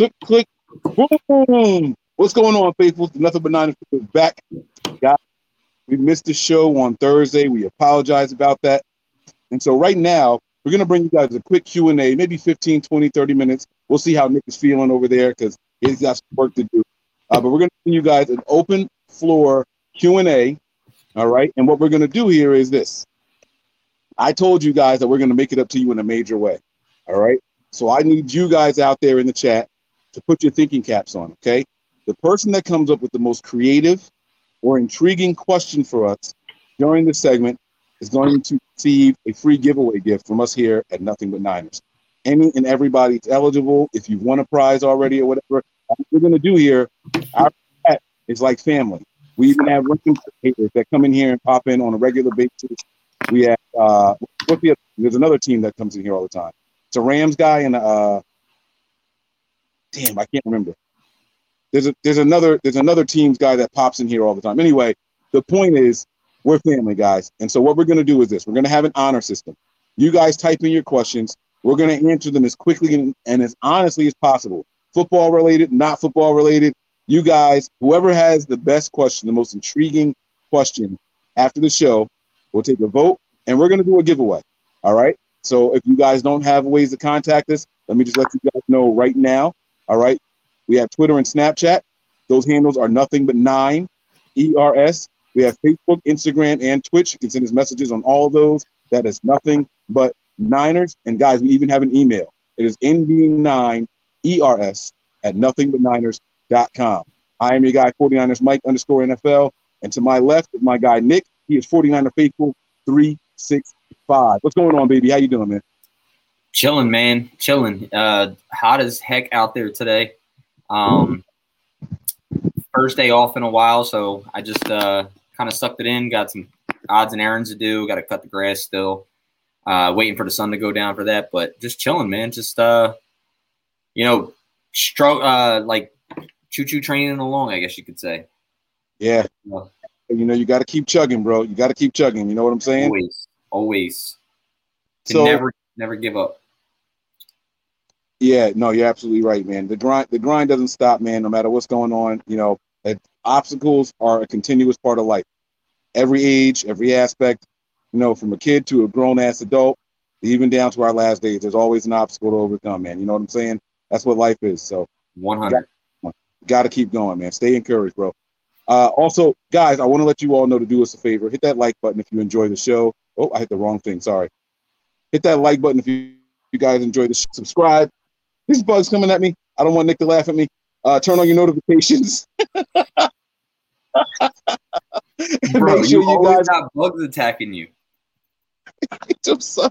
Click, click, boom. What's going on, faithful? Nothing but nine is back. Guys, we missed the show on Thursday. We apologize about that. And so right now, we're going to bring you guys a quick Q&A, maybe 15, 20, 30 minutes. We'll see how Nick is feeling over there because he's got some work to do. Uh, but we're going to bring you guys an open floor Q&A, all right? And what we're going to do here is this. I told you guys that we're going to make it up to you in a major way, all right? So I need you guys out there in the chat to put your thinking caps on, okay? The person that comes up with the most creative or intriguing question for us during this segment is going to receive a free giveaway gift from us here at Nothing But Niners. Any and everybody's eligible. If you've won a prize already or whatever, what we're going to do here, our chat is like family. We even have ranking haters that come in here and pop in on a regular basis. We have uh, the there's another team that comes in here all the time. It's a Rams guy and uh, damn, I can't remember. There's a there's another there's another team's guy that pops in here all the time. Anyway, the point is we're family guys, and so what we're gonna do is this: we're gonna have an honor system. You guys type in your questions. We're gonna answer them as quickly and, and as honestly as possible. Football related, not football related. You guys, whoever has the best question, the most intriguing question after the show, we'll take a vote and we're gonna do a giveaway. All right. So if you guys don't have ways to contact us, let me just let you guys know right now. All right. We have Twitter and Snapchat. Those handles are nothing but nine ERS. We have Facebook, Instagram, and Twitch. You can send us messages on all those. That is nothing but Niners. And guys, we even have an email. It is NB9ERS at nothingbutniners.com. I am your guy, 49ers Mike underscore NFL. And to my left is my guy Nick. He is 49er Faithful 365. What's going on, baby? How you doing, man? Chilling, man. Chilling. Uh, hot as heck out there today. Um, first day off in a while, so I just uh, kind of sucked it in. Got some odds and errands to do. Got to cut the grass still. Uh, waiting for the sun to go down for that, but just chilling, man. Just uh, you know, stro- uh, like choo choo training along, I guess you could say. Yeah. You know, you got to keep chugging, bro. You got to keep chugging. You know what I'm saying? Always, always. Can so, never, never give up. Yeah, no, you're absolutely right, man. The grind, the grind doesn't stop, man. No matter what's going on, you know, obstacles are a continuous part of life. Every age, every aspect, you know, from a kid to a grown ass adult, even down to our last days, there's always an obstacle to overcome, man. You know what I'm saying? That's what life is. So, 100. Got to keep going, man. Stay encouraged, bro. Uh, also, guys, I want to let you all know to do us a favor. Hit that like button if you enjoy the show. Oh, I hit the wrong thing. Sorry. Hit that like button if you, you guys enjoy the show. Subscribe these bugs coming at me. I don't want Nick to laugh at me. Uh, turn on your notifications. Bro, make sure you, you guys got bugs attacking you. I'm sorry.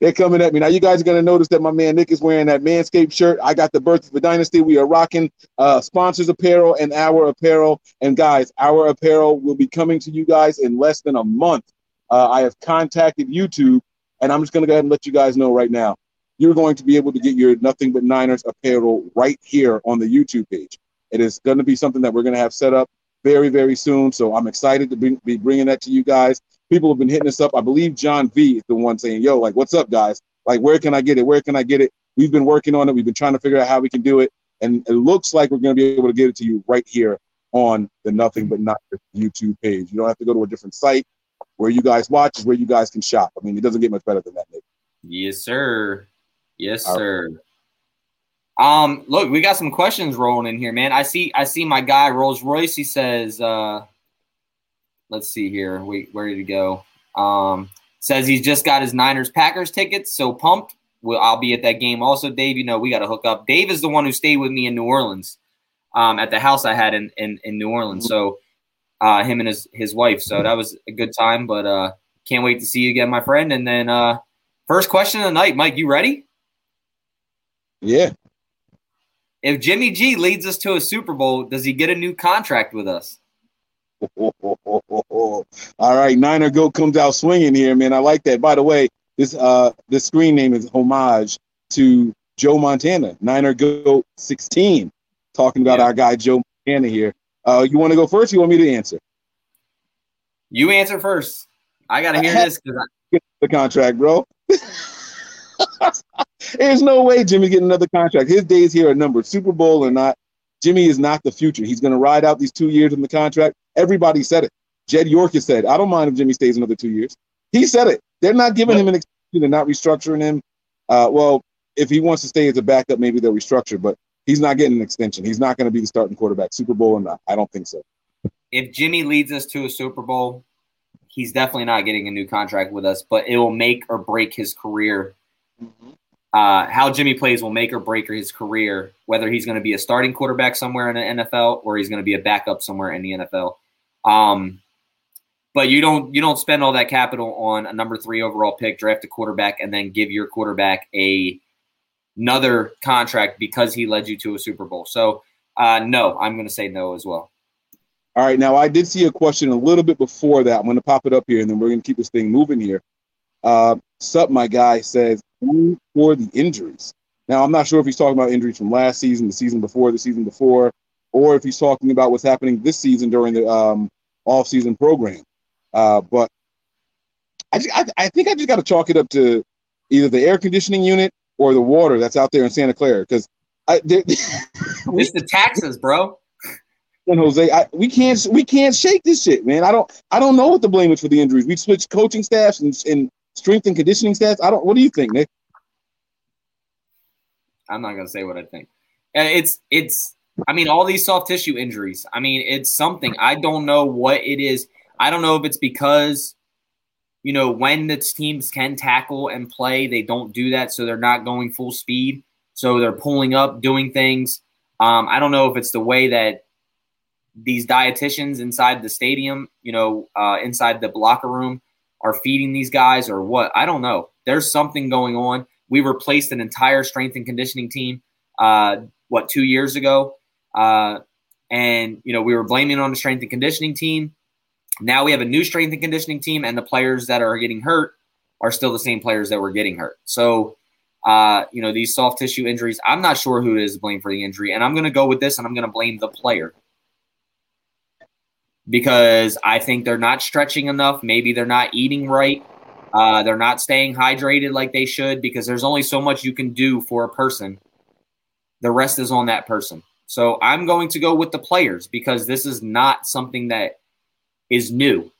They're coming at me. Now you guys are gonna notice that my man Nick is wearing that Manscaped shirt. I got the birth of the dynasty. We are rocking uh sponsors apparel and our apparel. And guys, our apparel will be coming to you guys in less than a month. Uh, I have contacted YouTube, and I'm just gonna go ahead and let you guys know right now you're going to be able to get your Nothing But Niners apparel right here on the YouTube page. It is going to be something that we're going to have set up very, very soon. So I'm excited to be, bringing that to you guys. People have been hitting us up. I believe John V is the one saying, yo, like, what's up, guys? Like, where can I get it? Where can I get it? We've been working on it. We've been trying to figure out how we can do it. And it looks like we're going to be able to get it to you right here on the Nothing But Not YouTube page. You don't have to go to a different site. Where you guys watch is where you guys can shop. I mean, it doesn't get much better than that, Nick. Yes, sir. Yes, sir. Um, look, we got some questions rolling in here, man. I see, I see my guy Rolls Royce. He says, uh, let's see here. Wait, where did he go? Um, says he's just got his Niners Packers tickets, so pumped. Well, I'll be at that game. Also, Dave, you know we got to hook up. Dave is the one who stayed with me in New Orleans, um, at the house I had in in, in New Orleans. So, uh, him and his his wife. So that was a good time. But uh, can't wait to see you again, my friend. And then uh, first question of the night, Mike, you ready? Yeah. If Jimmy G leads us to a Super Bowl, does he get a new contract with us? All right, Niner Goat comes out swinging here, man. I like that. By the way, this uh this screen name is homage to Joe Montana, Niner Goat 16, talking about yeah. our guy Joe Montana here. Uh, you want to go first? you want me to answer? You answer first. I gotta hear this because I- the contract, bro. There's no way Jimmy's getting another contract. His days here are numbered. Super Bowl or not, Jimmy is not the future. He's going to ride out these two years in the contract. Everybody said it. Jed York has said, I don't mind if Jimmy stays another two years. He said it. They're not giving him an extension. They're not restructuring him. Uh, well, if he wants to stay as a backup, maybe they'll restructure, but he's not getting an extension. He's not going to be the starting quarterback. Super Bowl or not, I don't think so. If Jimmy leads us to a Super Bowl, he's definitely not getting a new contract with us, but it will make or break his career. Mm-hmm. Uh, how Jimmy plays will make or break his career, whether he's going to be a starting quarterback somewhere in the NFL or he's going to be a backup somewhere in the NFL. Um, but you don't you don't spend all that capital on a number three overall pick, draft a quarterback, and then give your quarterback a another contract because he led you to a Super Bowl. So uh, no, I'm going to say no as well. All right. Now, I did see a question a little bit before that. I'm going to pop it up here, and then we're going to keep this thing moving here. Uh, Sup, my guy says for the injuries. Now, I'm not sure if he's talking about injuries from last season, the season before, the season before, or if he's talking about what's happening this season during the um, off-season program. Uh, but I, I, I think I just got to chalk it up to either the air conditioning unit or the water that's out there in Santa Clara because I it's the taxes, bro. And Jose, I, we can't we can't shake this shit, man. I don't I don't know what the blame is for the injuries. We switched coaching staffs and, and strength and conditioning stats. I don't. What do you think, Nick? I'm not gonna say what I think. It's it's. I mean, all these soft tissue injuries. I mean, it's something. I don't know what it is. I don't know if it's because, you know, when the teams can tackle and play, they don't do that, so they're not going full speed. So they're pulling up, doing things. Um, I don't know if it's the way that these dietitians inside the stadium, you know, uh, inside the locker room are feeding these guys or what. I don't know. There's something going on. We replaced an entire strength and conditioning team, uh, what, two years ago. Uh, and, you know, we were blaming on the strength and conditioning team. Now we have a new strength and conditioning team, and the players that are getting hurt are still the same players that were getting hurt. So, uh, you know, these soft tissue injuries, I'm not sure who is blamed for the injury. And I'm going to go with this, and I'm going to blame the player because I think they're not stretching enough. Maybe they're not eating right. Uh, they're not staying hydrated like they should because there's only so much you can do for a person. The rest is on that person. So I'm going to go with the players because this is not something that is new.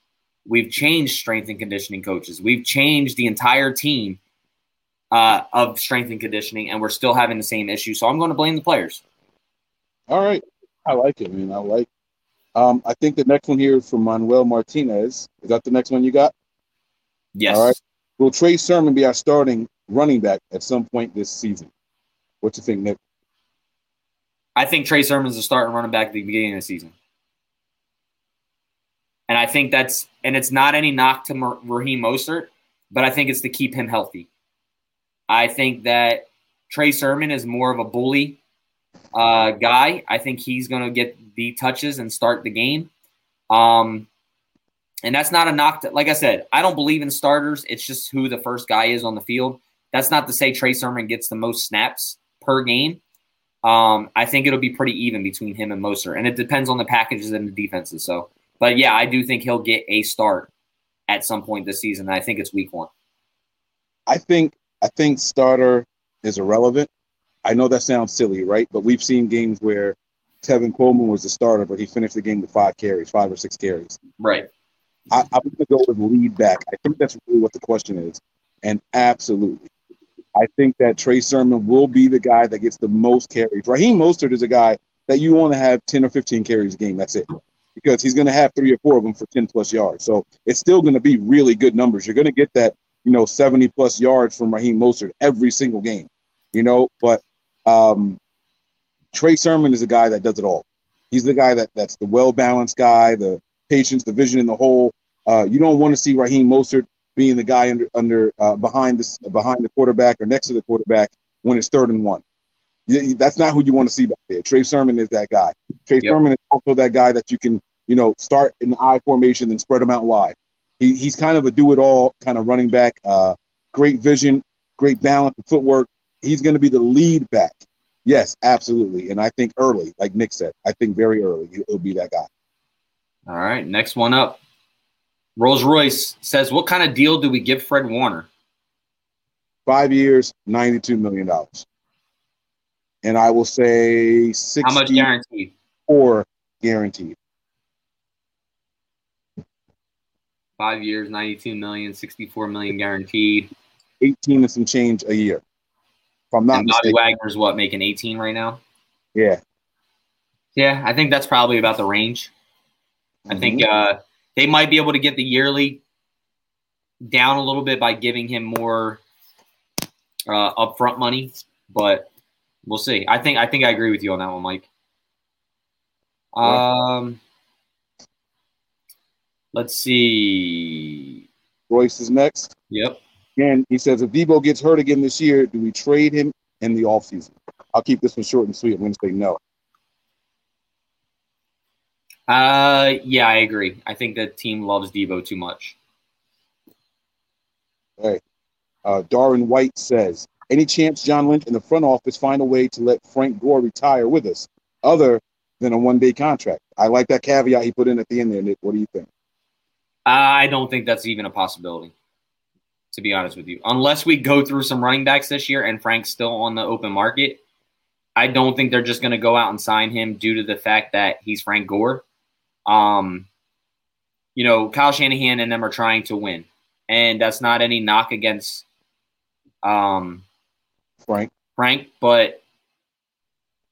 We've changed strength and conditioning coaches. We've changed the entire team uh, of strength and conditioning, and we're still having the same issue. So I'm going to blame the players. All right. I like it, man. I like um, I think the next one here is from Manuel Martinez. Is that the next one you got? Yes. All right. Will Trey Sermon be our starting running back at some point this season? What you think, Nick? I think Trey Sermon's the starting running back at the beginning of the season. And I think that's, and it's not any knock to Raheem Mostert, but I think it's to keep him healthy. I think that Trey Sermon is more of a bully uh, guy. I think he's going to get the touches and start the game. Um, and that's not a knock. To, like I said, I don't believe in starters. It's just who the first guy is on the field. That's not to say Trey Sermon gets the most snaps per game. Um, I think it'll be pretty even between him and Mostert, and it depends on the packages and the defenses. So, but yeah, I do think he'll get a start at some point this season. I think it's week one. I think I think starter is irrelevant. I know that sounds silly, right? But we've seen games where Tevin Coleman was the starter, but he finished the game with five carries, five or six carries. Right. I, am going to go with lead back. I think that's really what the question is. And absolutely. I think that Trey Sermon will be the guy that gets the most carries. Raheem Mostert is a guy that you want to have 10 or 15 carries a game. That's it. Because he's going to have three or four of them for 10 plus yards. So it's still going to be really good numbers. You're going to get that, you know, 70 plus yards from Raheem Mostert every single game, you know, but um, Trey Sermon is a guy that does it all. He's the guy that that's the well balanced guy, the patience, the vision in the hole. Uh, you don't want to see Raheem Mostert being the guy under under uh, behind this behind the quarterback or next to the quarterback when it's third and one. That's not who you want to see back there. Trey Sermon is that guy. Trey yep. Sermon is also that guy that you can you know start in the I formation and spread him out wide. He, he's kind of a do it all kind of running back. Uh, great vision, great balance, footwork. He's going to be the lead back Yes, absolutely. And I think early, like Nick said, I think very early he'll be that guy. All right, next one up. Rolls Royce says, "What kind of deal do we give Fred Warner?" Five years, $92 million. And I will say six. How much guaranteed? Or guaranteed. Five years, 92 million, 64 million guaranteed. 18 and some change a year. I'm not and Bobby mistaken. Wagner's what, making 18 right now? Yeah. Yeah, I think that's probably about the range. I think uh, they might be able to get the yearly down a little bit by giving him more uh, upfront money, but we'll see. I think I think I agree with you on that one, Mike. Um, let's see. Royce is next. Yep. And he says, if Deebo gets hurt again this year, do we trade him in the offseason? I'll keep this one short and sweet. I'm going to say no. Uh, yeah, I agree. I think the team loves Deebo too much. Hey, uh, Darren White says, any chance John Lynch in the front office find a way to let Frank Gore retire with us, other than a one-day contract? I like that caveat he put in at the end there, Nick. What do you think? I don't think that's even a possibility, to be honest with you. Unless we go through some running backs this year and Frank's still on the open market, I don't think they're just going to go out and sign him due to the fact that he's Frank Gore. Um, you know, Kyle Shanahan and them are trying to win, and that's not any knock against um, Frank. Frank, but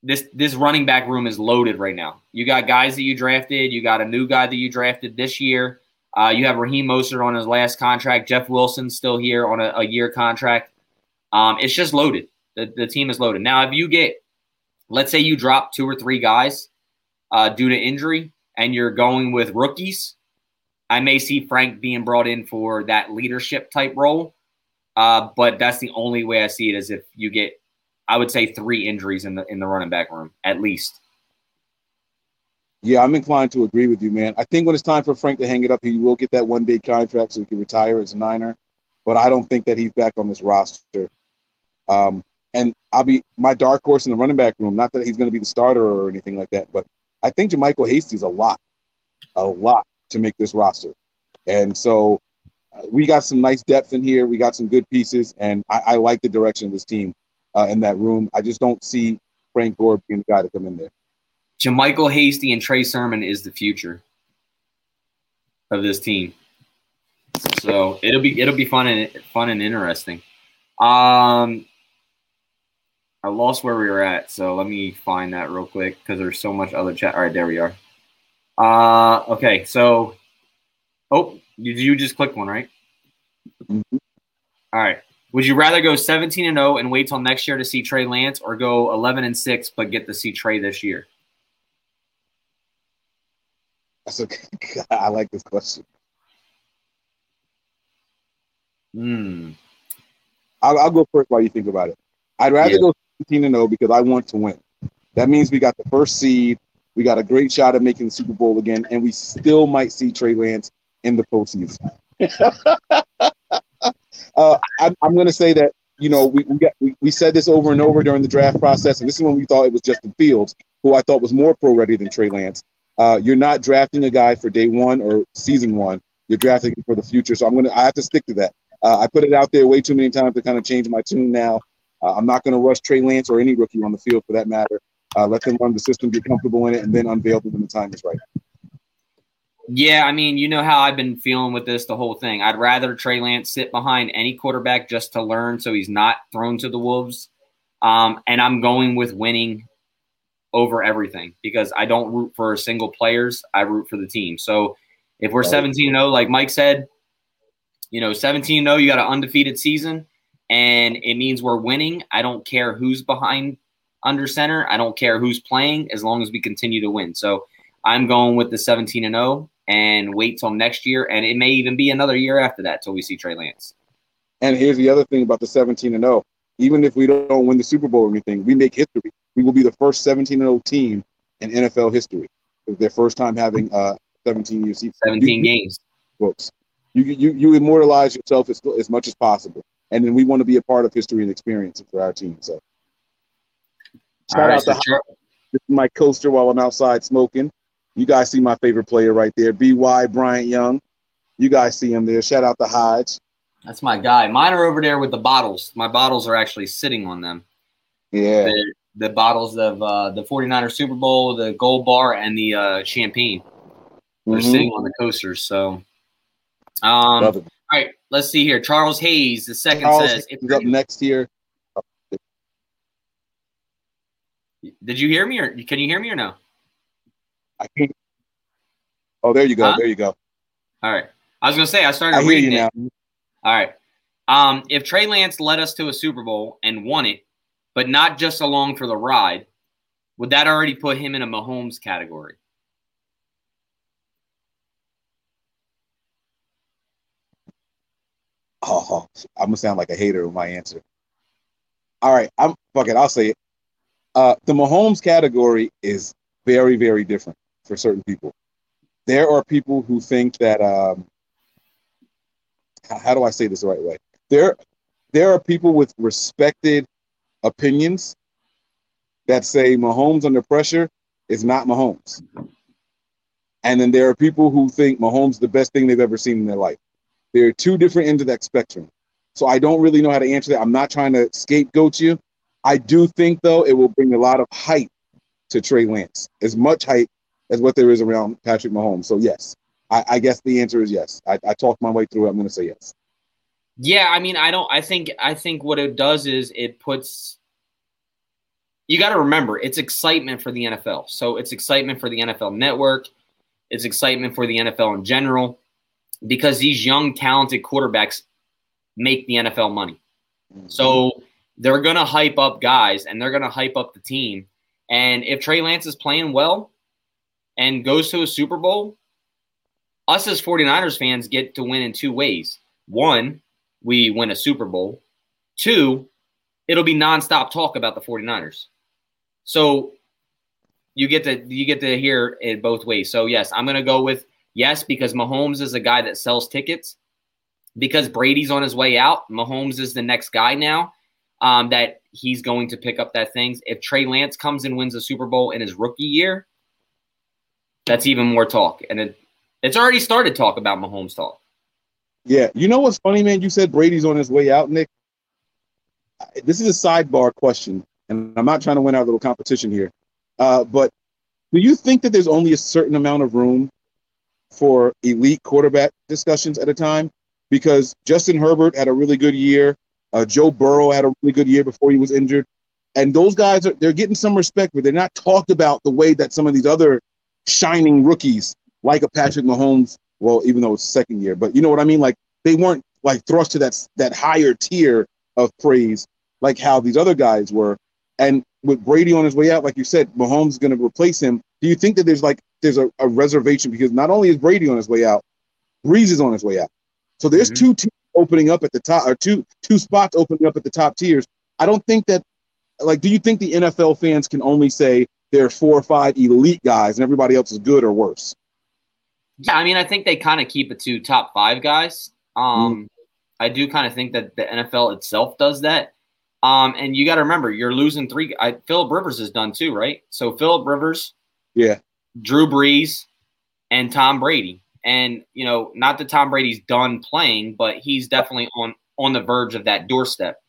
this this running back room is loaded right now. You got guys that you drafted. You got a new guy that you drafted this year. Uh, you have Raheem Mostert on his last contract. Jeff Wilson still here on a, a year contract. Um, it's just loaded. The, the team is loaded. Now, if you get, let's say you drop two or three guys uh, due to injury and you're going with rookies, I may see Frank being brought in for that leadership type role. Uh, but that's the only way I see it is if you get, I would say, three injuries in the in the running back room at least. Yeah, I'm inclined to agree with you, man. I think when it's time for Frank to hang it up, he will get that one day contract so he can retire as a Niner. But I don't think that he's back on this roster. Um, and I'll be my dark horse in the running back room. Not that he's going to be the starter or anything like that, but I think JaMycal Hasty's a lot, a lot to make this roster. And so uh, we got some nice depth in here. We got some good pieces, and I, I like the direction of this team uh, in that room. I just don't see Frank Gore being the guy to come in there. JaMycal Hasty and Trey Sermon is the future of this team. So it'll be it'll be fun and fun and interesting. Um, I lost where we were at, so let me find that real quick because there's so much other chat. All right, there we are. Uh, okay, so oh, did you just click one right? All right. Would you rather go 17 and 0 and wait till next year to see Trey Lance, or go 11 and 6 but get to see Trey this year? That's okay. I like this question. Hmm. I'll, I'll, go first while you think about it. I'd rather yeah. go 17 and 0 because I want to win. That means we got the first seed. We got a great shot at making the Super Bowl again, and we still might see Trey Lance in the postseason. uh, I, I'm going to say that you know we we, got, we we said this over and over during the draft process, and this is when we thought it was Justin Fields, who I thought was more pro ready than Trey Lance. Uh, you're not drafting a guy for day one or season one. You're drafting for the future. So I'm gonna I have to stick to that. Uh, I put it out there way too many times to kind of change my tune now. Uh, I'm not going to rush Trey Lance or any rookie on the field for that matter. Uh, let them run the system, get comfortable in it, and then unveil them when the time is right. Yeah, I mean, you know how I've been feeling with this the whole thing. I'd rather Trey Lance sit behind any quarterback just to learn so he's not thrown to the wolves. Um, and I'm going with winning over everything because I don't root for single players. I root for the team. So if we're 17 0, like Mike said, you know, 17 0, you got an undefeated season and it means we're winning. I don't care who's behind under center. I don't care who's playing as long as we continue to win. So I'm going with the 17 and 0 and wait till next year. And it may even be another year after that till we see Trey Lance. And here's the other thing about the 17 and 0. Even if we don't win the Super Bowl or anything, we make history. We will be the first 17 and 0 team in NFL history. It's their first time having uh 17 years. 17 you, games. Books. You, you you immortalize yourself as, as much as possible. And then we want to be a part of history and experience for our team. So shout right, out so to sure. this is my coaster while I'm outside smoking. You guys see my favorite player right there, BY Bryant Young. You guys see him there. Shout out to Hodge. That's my guy. Mine are over there with the bottles. My bottles are actually sitting on them. Yeah. The, the bottles of uh, the 49er Super Bowl, the gold bar, and the uh, champagne. They're Mhm. sitting on the coasters. So, um, all right, let's see here. Charles Hayes, the second Charles says, is up next here. "Did you hear me or can you hear me or no?" I can't. Oh, there you go. Huh? There you go. All right, I was gonna say I started I hear reading you it. now. All right. Um, if Trey Lance led us to a Super Bowl and won it, but not just along for the ride, would that already put him in a Mahomes category? Oh, I'm gonna sound like a hater with my answer. All right, I'm fuck it. I'll say it. Uh, the Mahomes category is very, very different for certain people. There are people who think that. Um, how, do I say this the right way? There, there are people with respected opinions that say Mahomes under pressure is not Mahomes, and then there are people who think Mahomes the best thing they've ever seen in their life. There are two different ends of that spectrum. So I don't really know how to answer that. I'm not trying to scapegoat you. I do think though it will bring a lot of hype to Trey Lance, as much hype as what there is around Patrick Mahomes. So yes, I, I guess the answer is yes. I, I talked my way through it. I'm going to say yes. Yeah, I mean, I don't. I think. I think what it does is it puts. You got to remember, it's excitement for the NFL. So it's excitement for the NFL Network. It's excitement for the NFL in general, because these young, talented quarterbacks make the NFL money. So they're to hype up guys and they're to hype up the team. And if Trey Lance is playing well and goes to a Super Bowl, us as 49ers fans get to win in two ways. One, we win a Super Bowl. Two, it'll be nonstop talk about the 49ers. So you get to you get to hear it both ways. So yes, I'm to go with yes because Mahomes is a guy that sells tickets because Brady's on his way out. Mahomes is the next guy now um, that he's going to pick up that things. If Trey Lance comes and wins a Super Bowl in his rookie year, that's even more talk. And it, it's already started talk about Mahomes talk. Yeah, you know what's funny, man? You said Brady's on his way out, Nick. This is a sidebar question, and I'm not trying to win our little competition here. Uh, but do you think that there's only a certain amount of room for elite quarterback discussions at a time? Because Justin Herbert had a really good year. Uh, Joe Burrow had a really good year before he was injured, and those guys are they're getting some respect, but they're not talked about the way that some of these other shining rookies, like a Patrick Mahomes, well, even though it's second year, but you know what I mean? Like they weren't like thrust to that that higher tier of praise like how these other guys were. And with Brady on his way out, like you said, Mahomes is going to replace him. Do you think that there's like there's a, a reservation because not only is Brady on his way out, Brees is on his way out. So there's Mhm. two teams opening up at the top, or two two spots opening up at the top tiers. I don't think that like. Do you think the NFL fans can only say there are four or five elite guys and everybody else is good or worse? Yeah, I mean, I think they kind of keep it to top five guys. Um, I do kind of think that the NFL itself does that. Um, and you got to remember, you're losing three. I, Philip Rivers is done too, right? So Philip Rivers, Yeah, Drew Brees, and Tom Brady. And you know, not that Tom Brady's done playing, but he's definitely on on the verge of that doorstep.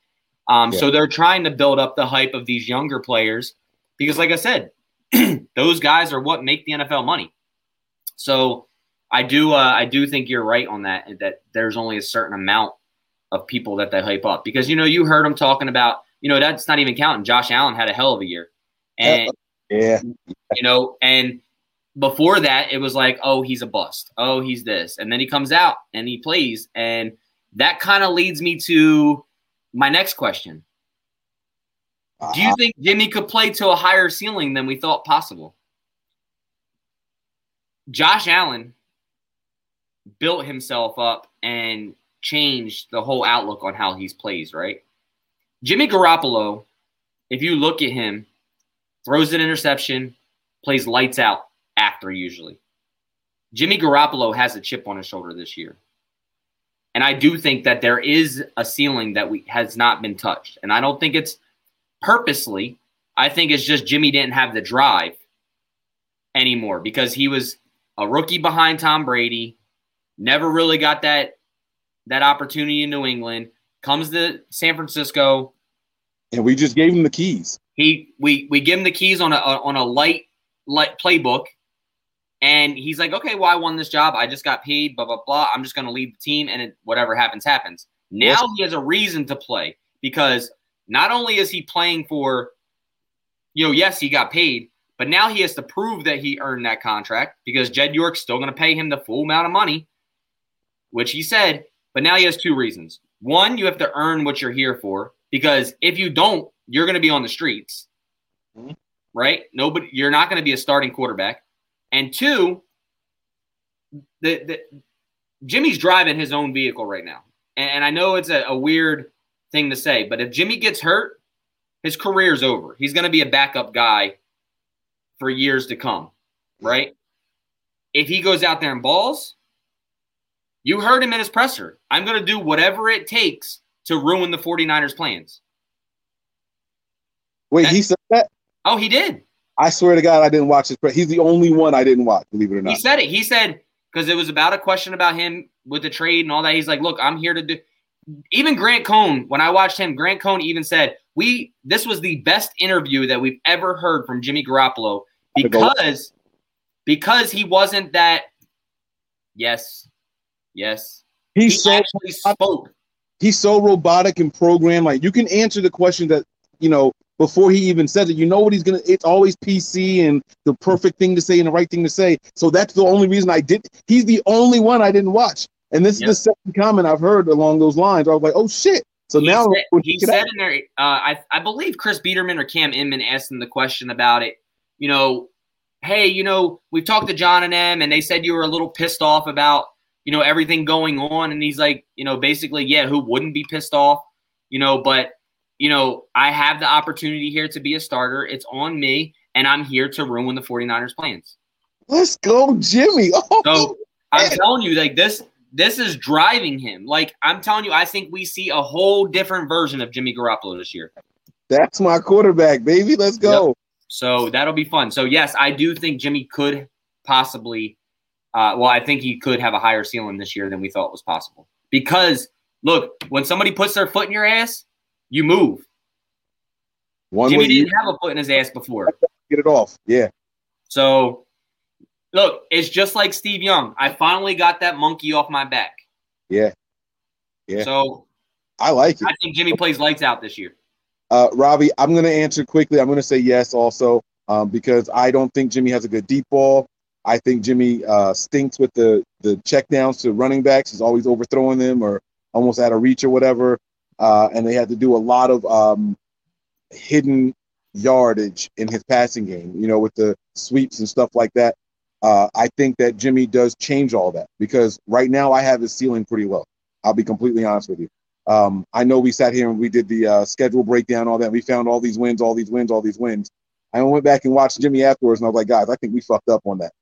Um, Yeah. So they're trying to build up the hype of these younger players because, like I said, those guys are what make the NFL money. So I do uh, I do think you're right on that. That there's only a certain amount of people that they hype up because you know you heard them talking about you know that's not even counting. Josh Allen had a hell of a year, and yeah, you know, and before that, it was like, oh, he's a bust. Oh, he's this. And then he comes out and he plays. And that kind of leads me to my next question. Do you Uh, think Jimmy could play to a higher ceiling than we thought possible? Josh Allen built himself up and changed the whole outlook on how he's plays, right? Jimmy Garoppolo, if you look at him, throws an interception, plays lights out after usually. Jimmy Garoppolo has a chip on his shoulder this year. And I do think that there is a ceiling that we has not been touched. And I don't think it's purposely. I think it's just Jimmy didn't have the drive anymore because he was a rookie behind Tom Brady, never really got that that opportunity in New England, comes to San Francisco, and we just gave him the keys. He we we give him the keys on a on a light light playbook, and he's like, okay, well, I won this job. I just got paid. Blah blah blah. I'm just going to lead the team, and it, whatever happens, happens. Now he has a reason to play because not only is he playing for, you know, yes, he got paid, but now he has to prove that he earned that contract because Jed York's still going to pay him the full amount of money, which he said. But now he has two reasons. One, you have to earn what you're here for because if you don't, you're going to be on the streets, mm-hmm. right? Nobody, you're not going to be a starting quarterback. And two, the, the Jimmy's driving his own vehicle right now, and I know it's a, a weird thing to say, but if Jimmy gets hurt, his career's over. He's going to be a backup guy for years to come, right? If he goes out there and balls, you heard him in his presser. I'm going to do whatever it takes to ruin the 49ers' plans. Wait, he said that? Oh, he did. I swear to God, I didn't watch his. press. He's the only one I didn't watch. Believe it or not. He said it. He said because it was about a question about him with the trade and all that. He's like, "Look, I'm here to do." Even Grant Cohn, when I watched him, Grant Cohn even said, "We this was the best interview that we've ever heard from Jimmy Garoppolo because because he wasn't that." Yes, yes. He's he so actually spoke he's so robotic and programmed. Like you can answer the question that you know before he even says it. You know what he's gonna. It's always PC and the perfect thing to say and the right thing to say. So that's the only reason I did. He's the only one I didn't watch. And this yep. is the second comment I've heard along those lines. I was like, oh shit. So he now said, he said in there, uh, I, I believe Chris Biderman or Cam Inman asked him the question about it. You know, hey, you know, we've talked to John and them, and they said you were a little pissed off about you know, everything going on. And he's like, you know, basically, yeah, who wouldn't be pissed off? You know, but, you know, I have the opportunity here to be a starter. It's on me, and I'm here to ruin the 49ers plans. Let's go, Jimmy. Oh, so I'm man. telling you, like this, this is driving him. Like I'm telling you, I think we see a whole different version of Jimmy Garoppolo this year. That's my quarterback, baby. Let's go. Yep. So that'll be fun. So yes, I do think Jimmy could possibly uh, well, I think he could have a higher ceiling this year than we thought was possible. Because look, when somebody puts their foot in your ass, you move. One Jimmy didn't you- have a foot in his ass before. Get it off. Yeah. So look, it's just like Steve Young. I finally got that monkey off my back. Yeah. Yeah. So I like it. I think Jimmy plays lights out this year. Uh, Robbie, I'm going to answer quickly. I'm going to say yes also um, because I don't think Jimmy has a good deep ball. I think Jimmy uh, stinks with the the checkdowns to running backs. He's always overthrowing them or almost out of reach or whatever. Uh, and they had to do a lot of um, hidden yardage in his passing game. You know, with the sweeps and stuff like that. Uh, I think that Jimmy does change all that because right now I have his ceiling pretty low. I'll be completely honest with you. Um, I know we sat here and we did the uh, schedule breakdown, all that. We found all these wins, all these wins, all these wins. I went back and watched Jimmy afterwards, and I was like, guys, I think we fucked up on that.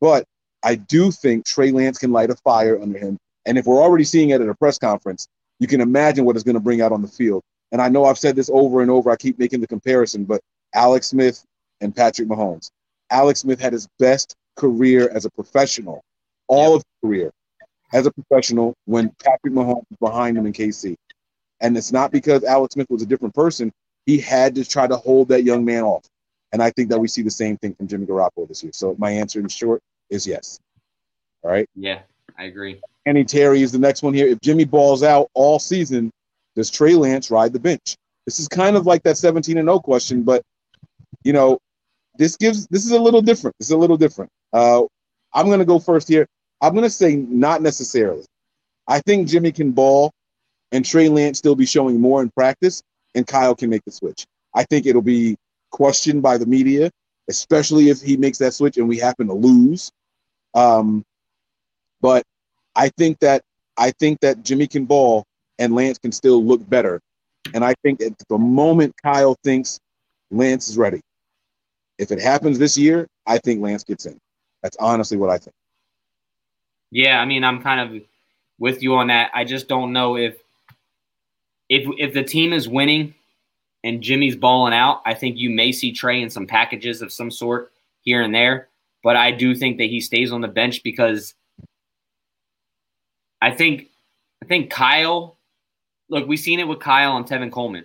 But I do think Trey Lance can light a fire under him. And if we're already seeing it at a press conference, you can imagine what it's going to bring out on the field. And I know I've said this over and over. I keep making the comparison, but Alex Smith and Patrick Mahomes. Alex Smith had his best career as a professional, all of his career as a professional when Patrick Mahomes was behind him in KC. And it's not because Alex Smith was a different person. He had to try to hold that young man off. And I think that we see the same thing from Jimmy Garoppolo this year. So my answer in short is yes. All right. Yeah, I agree. Andy Terry is the next one here. If Jimmy balls out all season, does Trey Lance ride the bench? This is kind of like that 17 and 0 question, but you know, this gives this is a little different. This is a little different. Uh, I'm gonna go first here. I'm gonna say not necessarily. I think Jimmy can ball, and Trey Lance still be showing more in practice, and Kyle can make the switch. I think it'll be questioned by the media especially if he makes that switch and we happen to lose. Um, but I think that I think that Jimmy can ball and Lance can still look better. And I think at the moment Kyle thinks Lance is ready. If it happens this year, I think Lance gets in. That's honestly what I think. Yeah, I mean, I'm kind of with you on that. I just don't know if if if the team is winning and Jimmy's balling out, I think you may see Trey in some packages of some sort here and there. But I do think that he stays on the bench because I think I think Kyle. Look, we've seen it with Kyle and Tevin Coleman,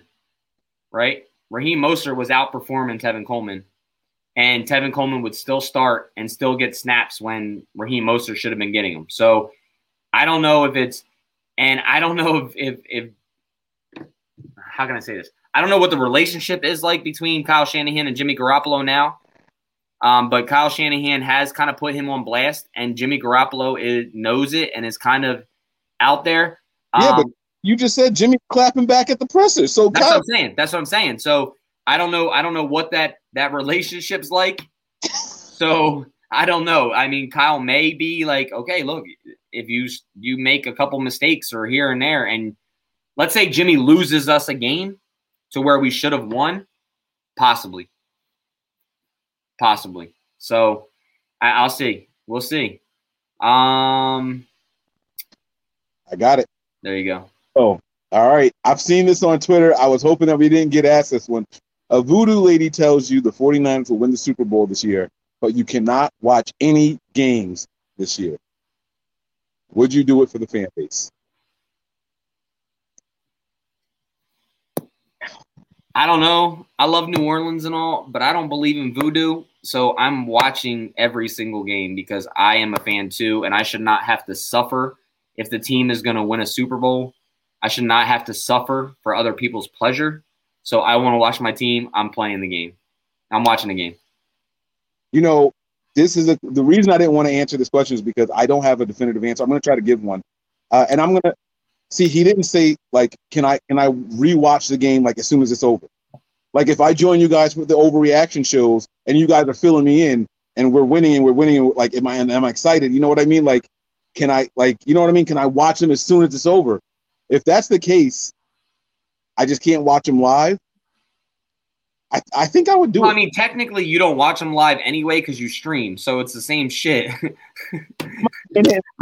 right? Raheem Mostert was outperforming Tevin Coleman, and Tevin Coleman would still start and still get snaps when Raheem Mostert should have been getting them. So I don't know if it's, and I don't know if, if, if how can I say this? I don't know what the relationship is like between Kyle Shanahan and Jimmy Garoppolo now. Um, but Kyle Shanahan has kind of put him on blast, and Jimmy Garoppolo is, knows it and is kind of out there. Um, yeah, but um, you just said Jimmy clapping back at the presser. So that's Kyle- what I'm saying. That's what I'm saying. So I don't know. I don't know what that that relationship's like. so I don't know. I mean, Kyle may be like, okay, look, if you you make a couple mistakes or here and there, and let's say Jimmy loses us a game to where we should have won, possibly, possibly. So I, will see. We'll see. Um, I got it. There you go. Oh, all right. I've seen this on Twitter. I was hoping that we didn't get asked this one. A voodoo lady tells you the 49ers will win the Super Bowl this year, but you cannot watch any games this year. Would you do it for the fan base? I don't know. I love New Orleans and all, but I don't believe in voodoo. So I'm watching every single game because I am a fan too, and I should not have to suffer if the team is going to win a Super Bowl. I should not have to suffer for other people's pleasure. So I want to watch my team. I'm playing the game. I'm watching the game. You know, this is a, the reason I didn't want to answer this question is because I don't have a definitive answer. I'm going to try to give one, uh, and I'm going to see. He didn't say like, can I can I rewatch the game like as soon as it's over? Like if I join you guys with the overreaction shows and you guys are filling me in and we're winning and we're winning, and like am I am I excited? You know what I mean? Like, can I like you know what I mean? Can I watch them as soon as it's over? If that's the case, I just can't watch them live. I, I think I would do well, it. I mean, technically, you don't watch them live anyway because you stream, so it's the same shit.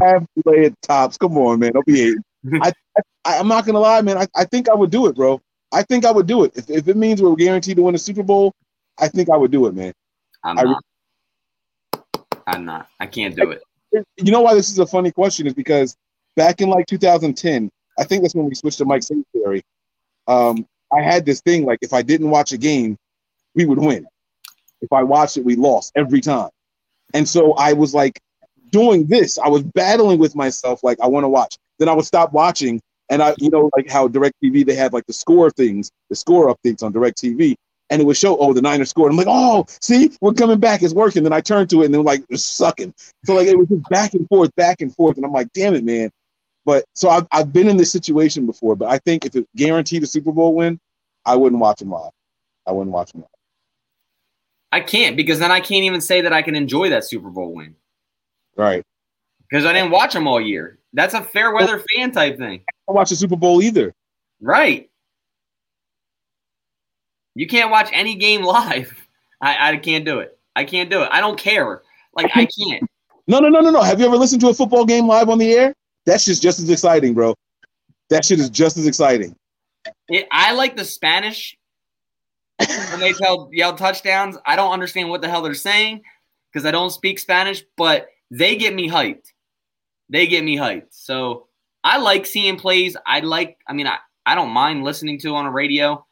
have tops. Come on, man. Don't be I, I, am not gonna lie, man. I, I think I would do it, bro. I think I would do it. If, if it means we're guaranteed to win a Super Bowl, I think I would do it, man. I'm I, not. I'm not. I can't do it. You know why this is a funny question is because back in like 2010, I think that's when we switched to Mike Singletary. Um, I had this thing like if I didn't watch a game, we would win. If I watched it, we lost every time. And so I was like doing this. I was battling with myself, like I want to watch. Then I would stop watching, and I, you know, like how DirecTV they have like the score things, the score updates on DirecTV, and it would show, oh, the Niners scored. I'm like, oh, see, we're coming back, it's working. Then I turned to it, and then like it's sucking. So like it was just back and forth, back and forth, and I'm like, damn it, man. But so I've, I've been in this situation before, but I think if it guaranteed a Super Bowl win, I wouldn't watch them live. I wouldn't watch them live. I can't because then I can't even say that I can enjoy that Super Bowl win. Right. Because I didn't watch them all year. That's a fair weather fan type thing. I watch the Super Bowl either. Right. You can't watch any game live. I, I can't do it. I can't do it. I don't care. Like I can't. No, no, no, no, no. Have you ever listened to a football game live on the air? That shit's just as exciting, bro. That shit is just as exciting. It, I like the Spanish when they tell yell touchdowns. I don't understand what the hell they're saying because I don't speak Spanish, but they get me hyped. They get me hyped. So I like seeing plays. I like. I mean, I, I don't mind listening to on a radio,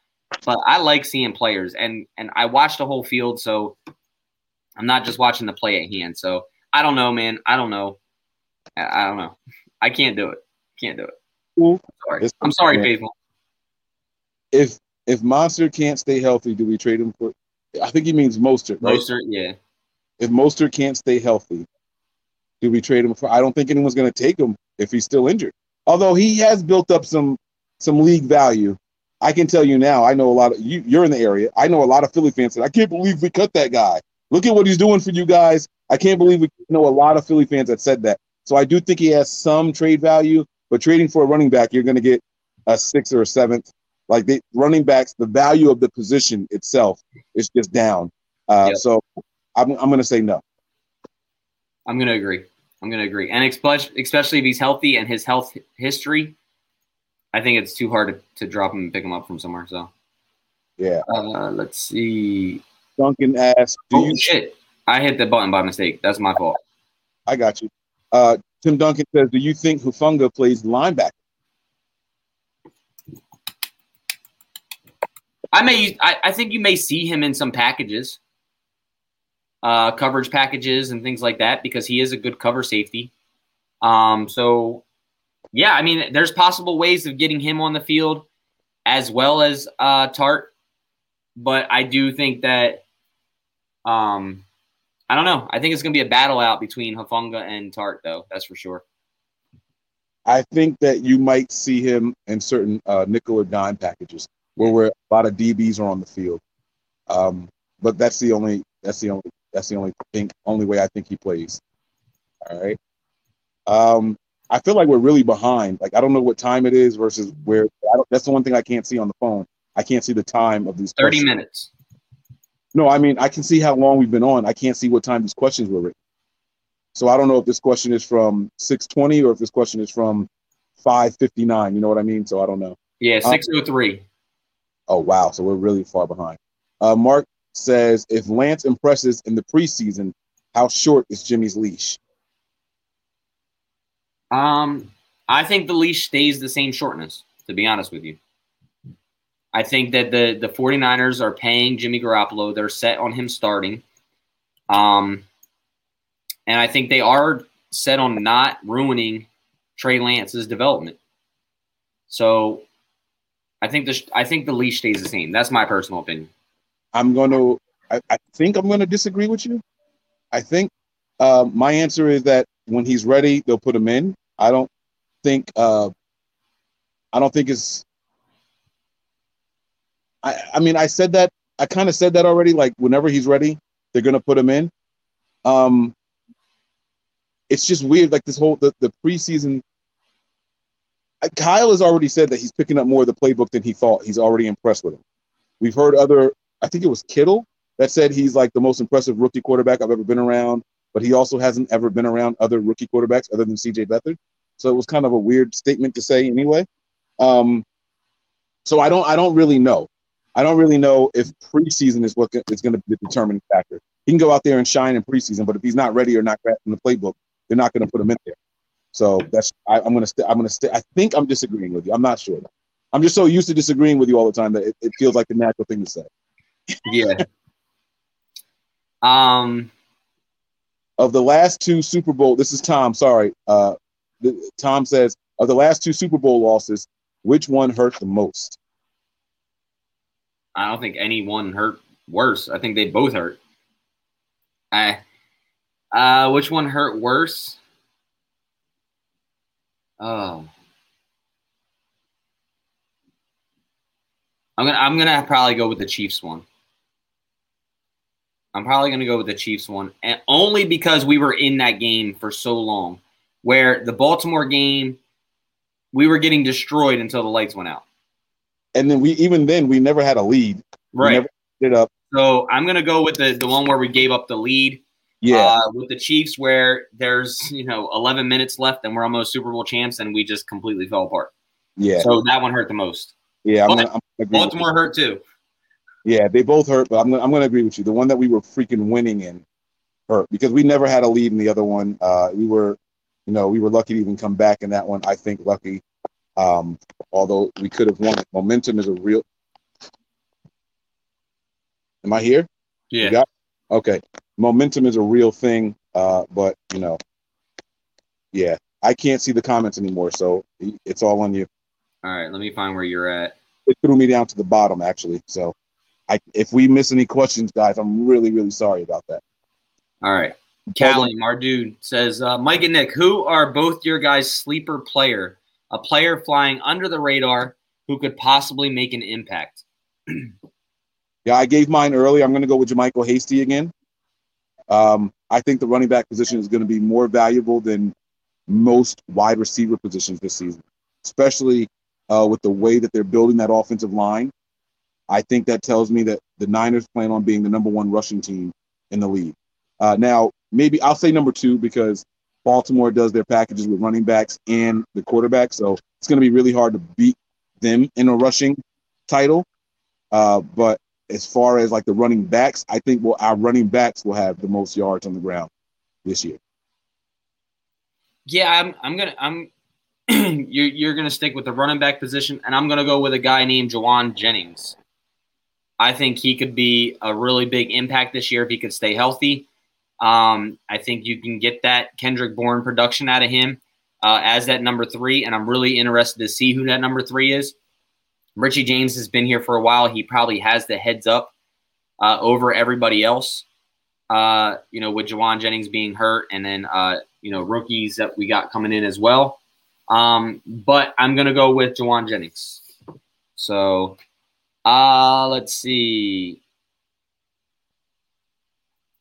but I like seeing players and and I watch the whole field. So I'm not just watching the play at hand. So I don't know, man. I don't know. I, I don't know. I can't do it. Can't do it. I'm sorry. I'm sorry, faithful. If if Monster can't stay healthy, do we trade him for? I think he means Mostert. Right? Mostert, yeah. If Mostert can't stay healthy, do we trade him for? I don't think anyone's going to take him if he's still injured. Although he has built up some some league value. I can tell you now. I know a lot of you. You're in the area. I know a lot of Philly fans said, "I can't believe we cut that guy. Look at what he's doing for you guys." I can't believe we know a lot of Philly fans that said that. So I do think he has some trade value, but trading for a running back, you're going to get a sixth or a seventh. Like the running backs, the value of the position itself is just down. Uh, yep. So I'm, I'm going to say no. I'm going to agree. I'm going to agree. And especially if he's healthy and his health history, I think it's too hard to, to drop him and pick him up from somewhere. So, yeah. Uh, let's see. Duncan asked, oh, shit. I hit the button by mistake. That's my fault. I got you. Uh, Tim Duncan says, Do you think Hufanga plays linebacker? I may, I, I think you may see him in some packages uh, coverage packages and things like that because he is a good cover safety. Um, so yeah, I mean, there's possible ways of getting him on the field as well as uh, Tartt, but I do think that um, I don't know. I think it's going to be a battle out between Hufanga and Tartt, though. That's for sure. I think that you might see him in certain uh, nickel or dime packages where, where a lot of DBs are on the field. Um, but that's the only that's the only that's the only thing only way I think he plays. All right. Um, I feel like we're really behind. Like I don't know what time it is versus where. that's the one thing I can't see on the phone. I can't see the time of these. Thirty questions. minutes. No, I mean I can see how long we've been on. I can't see what time these questions were written. So I don't know if this question is from 620 or if this question is from 559. You know what I mean? So I don't know. Yeah, 603. Um, oh wow, so we're really far behind. Uh, Mark says if Lance impresses in the preseason, how short is Jimmy's leash? Um, I think the leash stays the same shortness, to be honest with you. I think that the the 49ers are paying Jimmy Garoppolo. They're set on him starting. Um, and I think they are set on not ruining Trey Lance's development. So I think the I think the leash stays the same. That's my personal opinion. I'm going to. I, I think I'm going to disagree with you. I think uh, my answer is that when he's ready, they'll put him in. I don't think. Uh, I don't think it's. I I mean I said that I kind of said that already. Like whenever he's ready, they're going to put him in. Um, it's just weird. Like this whole the, the preseason. Kyle has already said that he's picking up more of the playbook than he thought. He's already impressed with him. We've heard other. I think it was Kittle that said he's like the most impressive rookie quarterback I've ever been around. But he also hasn't ever been around other rookie quarterbacks other than C.J. Beathard. So it was kind of a weird statement to say anyway. Um, so I don't I don't really know. I don't really know if preseason is what is going to be the determining factor. He can go out there and shine in preseason, but if he's not ready or not in the playbook, they're not going to put him in there. So that's I, am going to stay. I'm going to stay. I think I'm disagreeing with you. I'm not sure. I'm just so used to disagreeing with you all the time that it, it feels like the natural thing to say. Yeah. um. Of the last two Super Bowl, this is Tom. Sorry, uh, the, Tom says of the last two Super Bowl losses, which one hurt the most? I don't think any one hurt worse. I think they both hurt. I uh, which one hurt worse? Oh. I'm gonna I'm gonna probably go with the Chiefs one. I'm probably gonna go with the Chiefs one, and only because we were in that game for so long. Where the Baltimore game, we were getting destroyed until the lights went out. And then we even then we never had a lead. Right. it up. So I'm gonna go with the the one where we gave up the lead. Yeah. Uh, with the Chiefs, where there's you know 11 minutes left and we're almost Super Bowl champs, and we just completely fell apart. Yeah. So that one hurt the most. Yeah, I'm I'm Baltimore hurt too. Yeah, they both hurt, but I'm gonna, I'm gonna agree with you. The one that we were freaking winning in hurt because we never had a lead in the other one. Uh, we were, you know, we were lucky to even come back in that one. I think lucky. Um, although we could have won. It. Momentum is a real. Am I here? Yeah. Okay. Momentum is a real thing, uh, but you know, yeah, I can't see the comments anymore, so it's all on you. All right, let me find where you're at. It threw me down to the bottom actually. So, I if we miss any questions, guys, I'm really really sorry about that. All right. Callie Mardude says, uh, Mike and Nick, who are both your guys' sleeper player? A player flying under the radar who could possibly make an impact. yeah, I gave mine early. I'm going to go with JaMycal Hasty again. Um, I think the running back position is going to be more valuable than most wide receiver positions this season, especially uh, with the way that they're building that offensive line. I think that tells me that the Niners plan on being the number one rushing team in the league. Uh, now, maybe I'll say number two because Baltimore does their packages with running backs and the quarterback, so it's going to be really hard to beat them in a rushing title. Uh, but as far as like the running backs, I think well, our running backs will have the most yards on the ground this year. Yeah, I'm. I'm gonna. I'm. you're you're gonna stick with the running back position, and I'm gonna go with a guy named Jauan Jennings. I think he could be a really big impact this year if he could stay healthy. Um, I think you can get that Kendrick Bourne production out of him uh, as that number three, and I'm really interested to see who that number three is. Richie James has been here for a while. He probably has the heads up uh, over everybody else. Uh, you know, with Jauan Jennings being hurt, and then uh, you know rookies that we got coming in as well. Um, but I'm gonna go with Jauan Jennings. So, uh, let's see.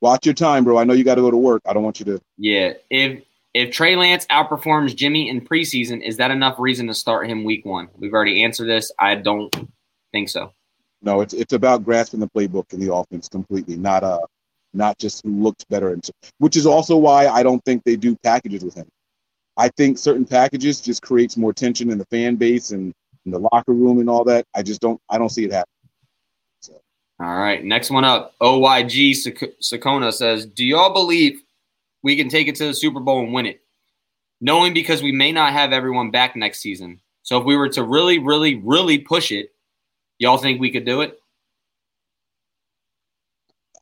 Watch your time, bro. I know you got to go to work. I don't want you to. Yeah. If if Trey Lance outperforms Jimmy in preseason, is that enough reason to start him week one? We've already answered this. I don't think so. No, it's it's about grasping the playbook and the offense completely, not uh not just who looks better, and which is also why I don't think they do packages with him. I think certain packages just creates more tension in the fan base and in the locker room and all that. I just don't I don't see it happen. So. All right, next one up. OYG Sakona says, "Do y'all believe we can take it to the Super Bowl and win it, knowing because we may not have everyone back next season? So if we were to really, really, really push it, y'all think we could do it?"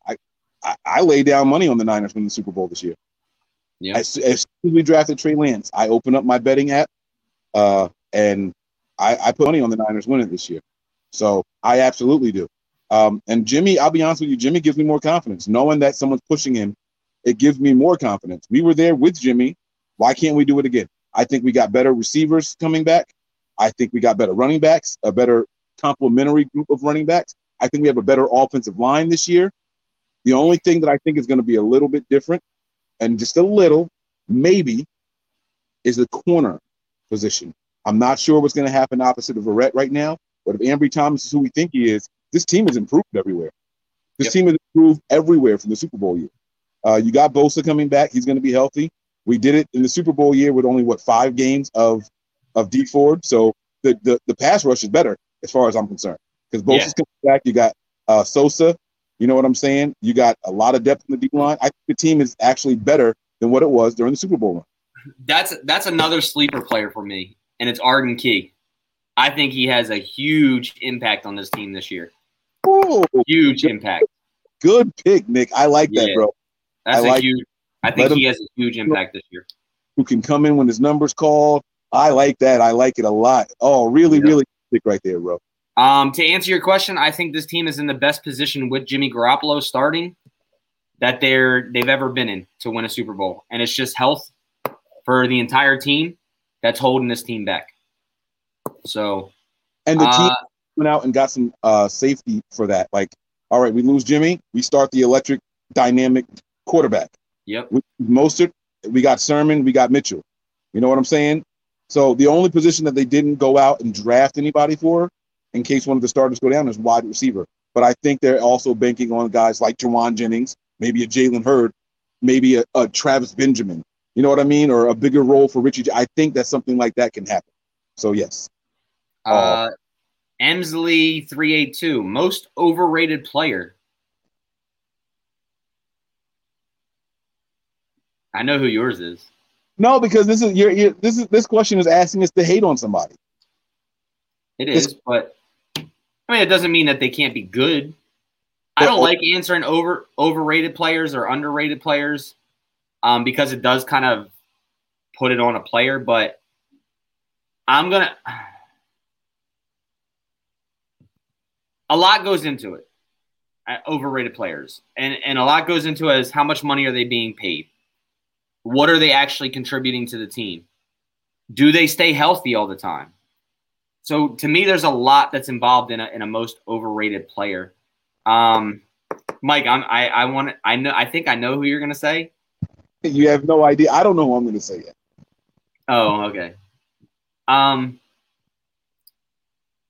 I I, I lay down money on the Niners winning the Super Bowl this year. Yeah. As, as soon as we drafted Trey Lance, I opened up my betting app, uh, and I, I put money on the Niners winning this year. So I absolutely do. Um, and Jimmy, I'll be honest with you, Jimmy gives me more confidence. Knowing that someone's pushing him, it gives me more confidence. We were there with Jimmy. Why can't we do it again? I think we got better receivers coming back. I think we got better running backs, a better complementary group of running backs. I think we have a better offensive line this year. The only thing that I think is going to be a little bit different, and just a little, maybe, is the corner position. I'm not sure what's going to happen opposite of Verrett right now, but if Ambry Thomas is who we think he is, this team has improved everywhere. This yep. team has improved everywhere from the Super Bowl year. Uh, you got Bosa coming back; he's going to be healthy. We did it in the Super Bowl year with only what five games of of Dee Ford, so the the, the pass rush is better as far as I'm concerned because Bosa's yeah. coming back. You got uh, Sosa. You know what I'm saying? You got a lot of depth in the deep line. I think the team is actually better than what it was during the Super Bowl run. That's that's another sleeper player for me, and it's Arden Key. I think he has a huge impact on this team this year. Ooh, huge good, impact. Good pick, Nick. I like yeah, that, bro. That's I a like huge. I think he has a huge impact this year. Who can come in when his number's called? I like that. I like it a lot. Oh, really, yeah. really pick right there, bro. Um, to answer your question, I think this team is in the best position with Jimmy Garoppolo starting that they're they've ever been in to win a Super Bowl, and it's just health for the entire team that's holding this team back. So, and the team uh, went out and got some uh, safety for that. Like, all right, we lose Jimmy, we start the electric, dynamic quarterback. Yep. We, Mostert, we got Sermon, we got Mitchell. You know what I'm saying? So the only position that they didn't go out and draft anybody for, in case one of the starters go down, is wide receiver. But I think they're also banking on guys like Jauan Jennings, maybe a Jalen Hurd, maybe a, a, Travis Benjamin. You know what I mean? Or a bigger role for Richie. I think that something like that can happen. So yes. Uh, Emsley three eight two most overrated player. I know who yours is. No, because this is your, your this is this question is asking us to hate on somebody. It is, but I mean, it doesn't mean that they can't be good. I don't like answering over overrated players or underrated players, um, because it does kind of put it on a player. But I'm gonna. A lot goes into it. Uh, overrated players, and and a lot goes into as how much money are they being paid? What are they actually contributing to the team? Do they stay healthy all the time? So to me, there's a lot that's involved in a in a most overrated player. Um, Mike, I'm, I I want I know I think I know who you're gonna say. You have no idea. I don't know who I'm gonna say yet. Oh, okay. Um,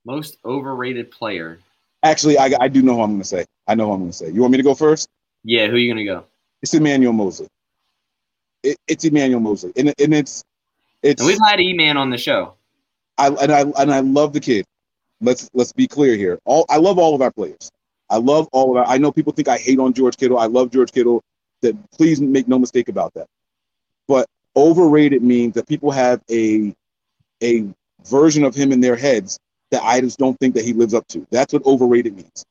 most overrated player. Actually, I, I do know who I'm gonna say. I know who I'm gonna say. You want me to go first? Yeah, who are you gonna go? It's Emmanuel Moseley. It, it's Emmanuel Moseley, and, and it's it's. And we've had E Man on the show. I and I and I love the kid. Let's let's be clear here. All I love all of our players. I love all of our. I know people think I hate on George Kittle. I love George Kittle. That please make no mistake about that. But overrated means that people have a a version of him in their heads that I just don't think that he lives up to. That's what overrated means.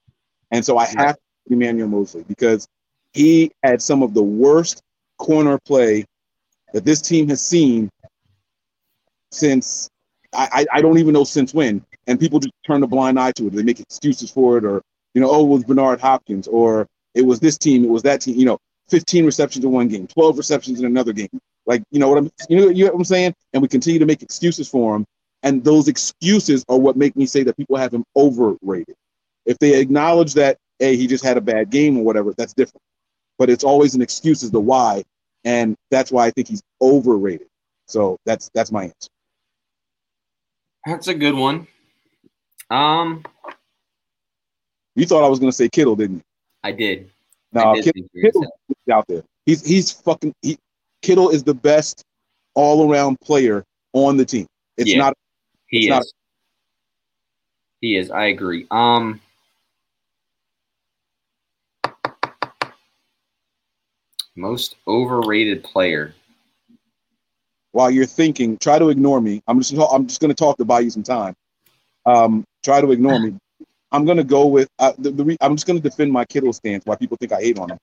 And so I have to Emmanuel Moseley because he had some of the worst corner play that this team has seen since I, I don't even know since when. And people just turn a blind eye to it. They make excuses for it, or you know, oh, it was Bernard Hopkins, or it was this team, it was that team. You know, 15 receptions in one game, 12 receptions in another game. Like, you know what I'm, you know, you know what I'm saying? And we continue to make excuses for him. And those excuses are what make me say that people have him overrated. If they acknowledge that, hey, he just had a bad game or whatever, that's different. But it's always an excuse as to why, and that's why I think he's overrated. So that's that's my answer. That's a good one. Um, you thought I was going to say Kittle, didn't you? I did. No, Kittle, Kittle out there. He's he's fucking. He, Kittle is the best all around player on the team. It's yeah, not. He it's is. Not, he is. I agree. Um. Most overrated player. While you're thinking, try to ignore me. I'm just I'm just going to talk to buy you some time. Um, try to ignore me. I'm going to go with uh, the, the re- I'm just going to defend my Kittle stance. Why people think I hate on him.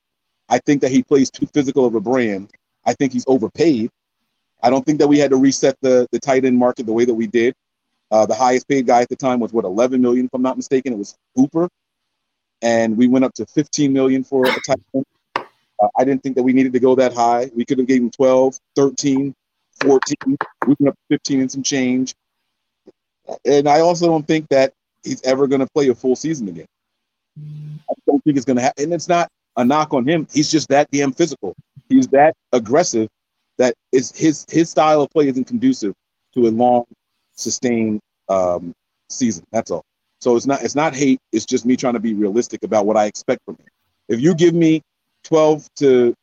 I think that he plays too physical of a brand. I think he's overpaid. I don't think that we had to reset the the tight end market the way that we did. Uh, the highest paid guy at the time was what 11 million, if I'm not mistaken. It was Hooper, and we went up to 15 million for a tight end. Uh, I didn't think that we needed to go that high. We could have gave him 12, 13, 14. We went up 15 and some change. And I also don't think that he's ever going to play a full season again. I don't think it's going to happen. And it's not a knock on him. He's just that damn physical. He's that aggressive that is his his style of play isn't conducive to a long, sustained um, season. That's all. So it's not it's not hate. It's just me trying to be realistic about what I expect from him. If you give me 12 to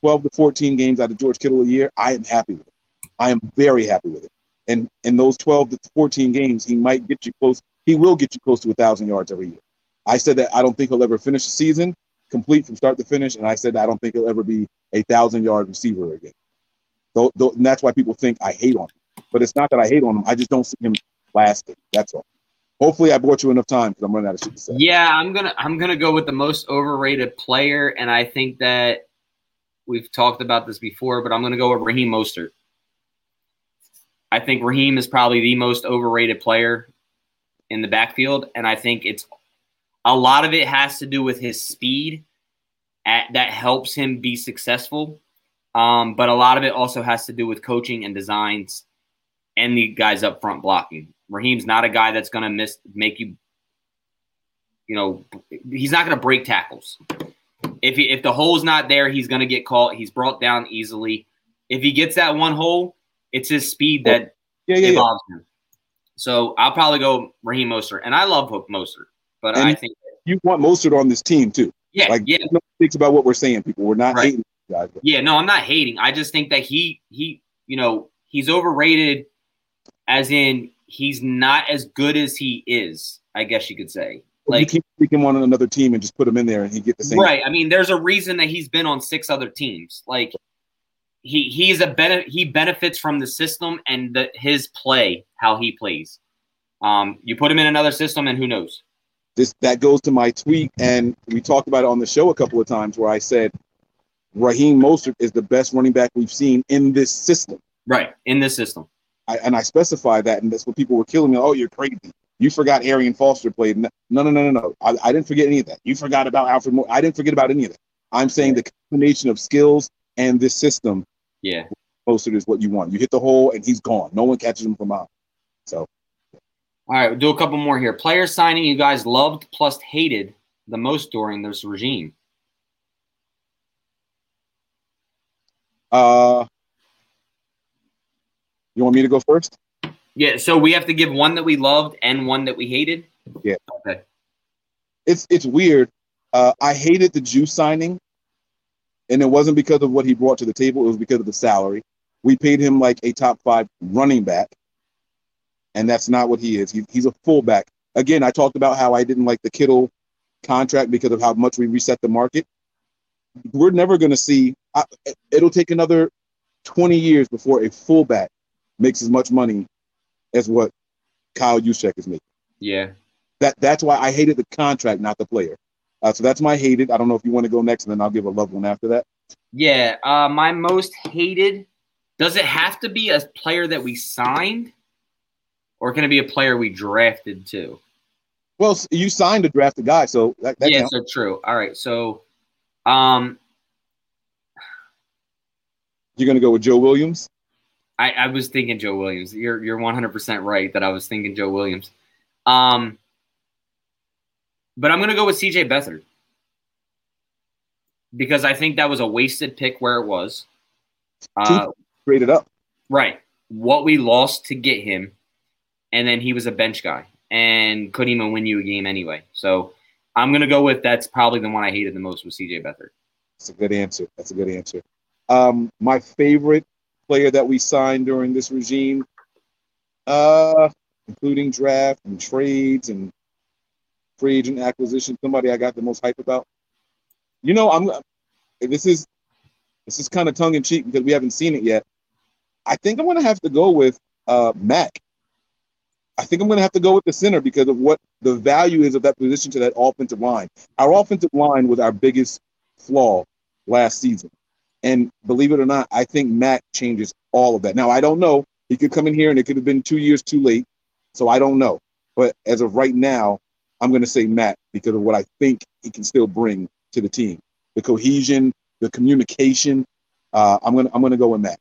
12 to 14 games out of George Kittle a year, I am happy with it. I am very happy with it. And in those 12 to 14 games, he might get you close. He will get you close to a thousand yards every year. I said that I don't think he'll ever finish the season complete from start to finish, and I said I don't think he'll ever be a thousand yard receiver again. Though, and that's why people think I hate on him. But it's not that I hate on him. I just don't see him lasting. That's all. Hopefully, I bought you enough time because I'm running out of shit to say. Yeah, I'm gonna I'm gonna go with the most overrated player, and I think that we've talked about this before, but I'm gonna go with Raheem Mostert. I think Raheem is probably the most overrated player in the backfield, and I think it's a lot of it has to do with his speed at, that helps him be successful. Um, but a lot of it also has to do with coaching and designs and the guys up front blocking. Raheem's not a guy that's going to miss, make you, you know, he's not going to break tackles. If he, if the hole's not there, he's going to get caught. He's brought down easily. If he gets that one hole, it's his speed that yeah, yeah, involves yeah. him. So I'll probably go Raheem Mostert, and I love Hook Mostert, but and I think you want Mostert on this team too. Yeah, like yeah. No mistakes about what we're saying, people. We're not right. hating guys. Yeah, no, I'm not hating. I just think that he he you know he's overrated, as in he's not as good as he is. I guess you could say. Like you keep pick him on another team and just put him in there and he get the same. Right. I mean, there's a reason that he's been on six other teams. Like he he's a benefit. He benefits from the system and the, his play, how he plays. Um, you put him in another system, and who knows? This that goes to my tweet, and we talked about it on the show a couple of times, where I said Raheem Mostert is the best running back we've seen in this system. Right in this system. I, and I specify that, and that's what people were killing me. Oh, you're crazy. You forgot Arian Foster played. No, no, no, no, no. I, I didn't forget any of that. You forgot about Alfred Morris. I didn't forget about any of that. I'm saying the combination of skills and this system yeah. Mostert is what you want. You hit the hole and he's gone. No one catches him from out. So. All right, we'll do a couple more here. Player signing you guys loved plus hated the most during this regime. Uh, you want me to go first? Yeah. So we have to give one that we loved and one that we hated. Yeah. Okay. It's it's weird. Uh, I hated the Juice signing and it wasn't because of what he brought to the table, it was because of the salary. We paid him like a top five running back, and that's not what he is. He, he's a fullback. Again, I talked about how I didn't like the Kittle contract because of how much we reset the market. We're never going to see, I, it'll take another 20 years before a fullback makes as much money as what Kyle Juszczyk is making. Yeah. That, that's why I hated the contract, not the player. Uh, so that's my hated. I don't know if you want to go next, and then I'll give a loved one after that. Yeah, uh, my most hated. Does it have to be a player that we signed, or can it be a player we drafted too? Well, you signed a drafted guy, so that, that yeah, counts. so true. All right, so um, you're gonna go with Joe Williams. I, I was thinking Joe Williams. You're you're 100 percent right that I was thinking Joe Williams. Um, but I'm gonna go with C.J. Beathard because I think that was a wasted pick where it was. Uh, Traded up. right, what we lost to get him, and then he was a bench guy and couldn't even win you a game anyway. So I'm gonna go with that's probably the one I hated the most was C.J. Beathard. That's a good answer. That's a good answer. Um, my favorite player that we signed during this regime, uh, including draft and trades and free agent acquisition. Somebody I got the most hype about. You know, I'm. This is this is kind of tongue in cheek because we haven't seen it yet. I think I'm going to have to go with uh, Mac. I think I'm going to have to go with the center because of what the value is of that position to that offensive line. Our offensive line was our biggest flaw last season. And believe it or not, I think Mack changes all of that. Now, I don't know. He could come in here and it could have been two years too late. So I don't know. But as of right now, I'm going to say Matt because of what I think he can still bring to the team. The cohesion, the communication. Uh, I'm going to I'm going to go with Matt.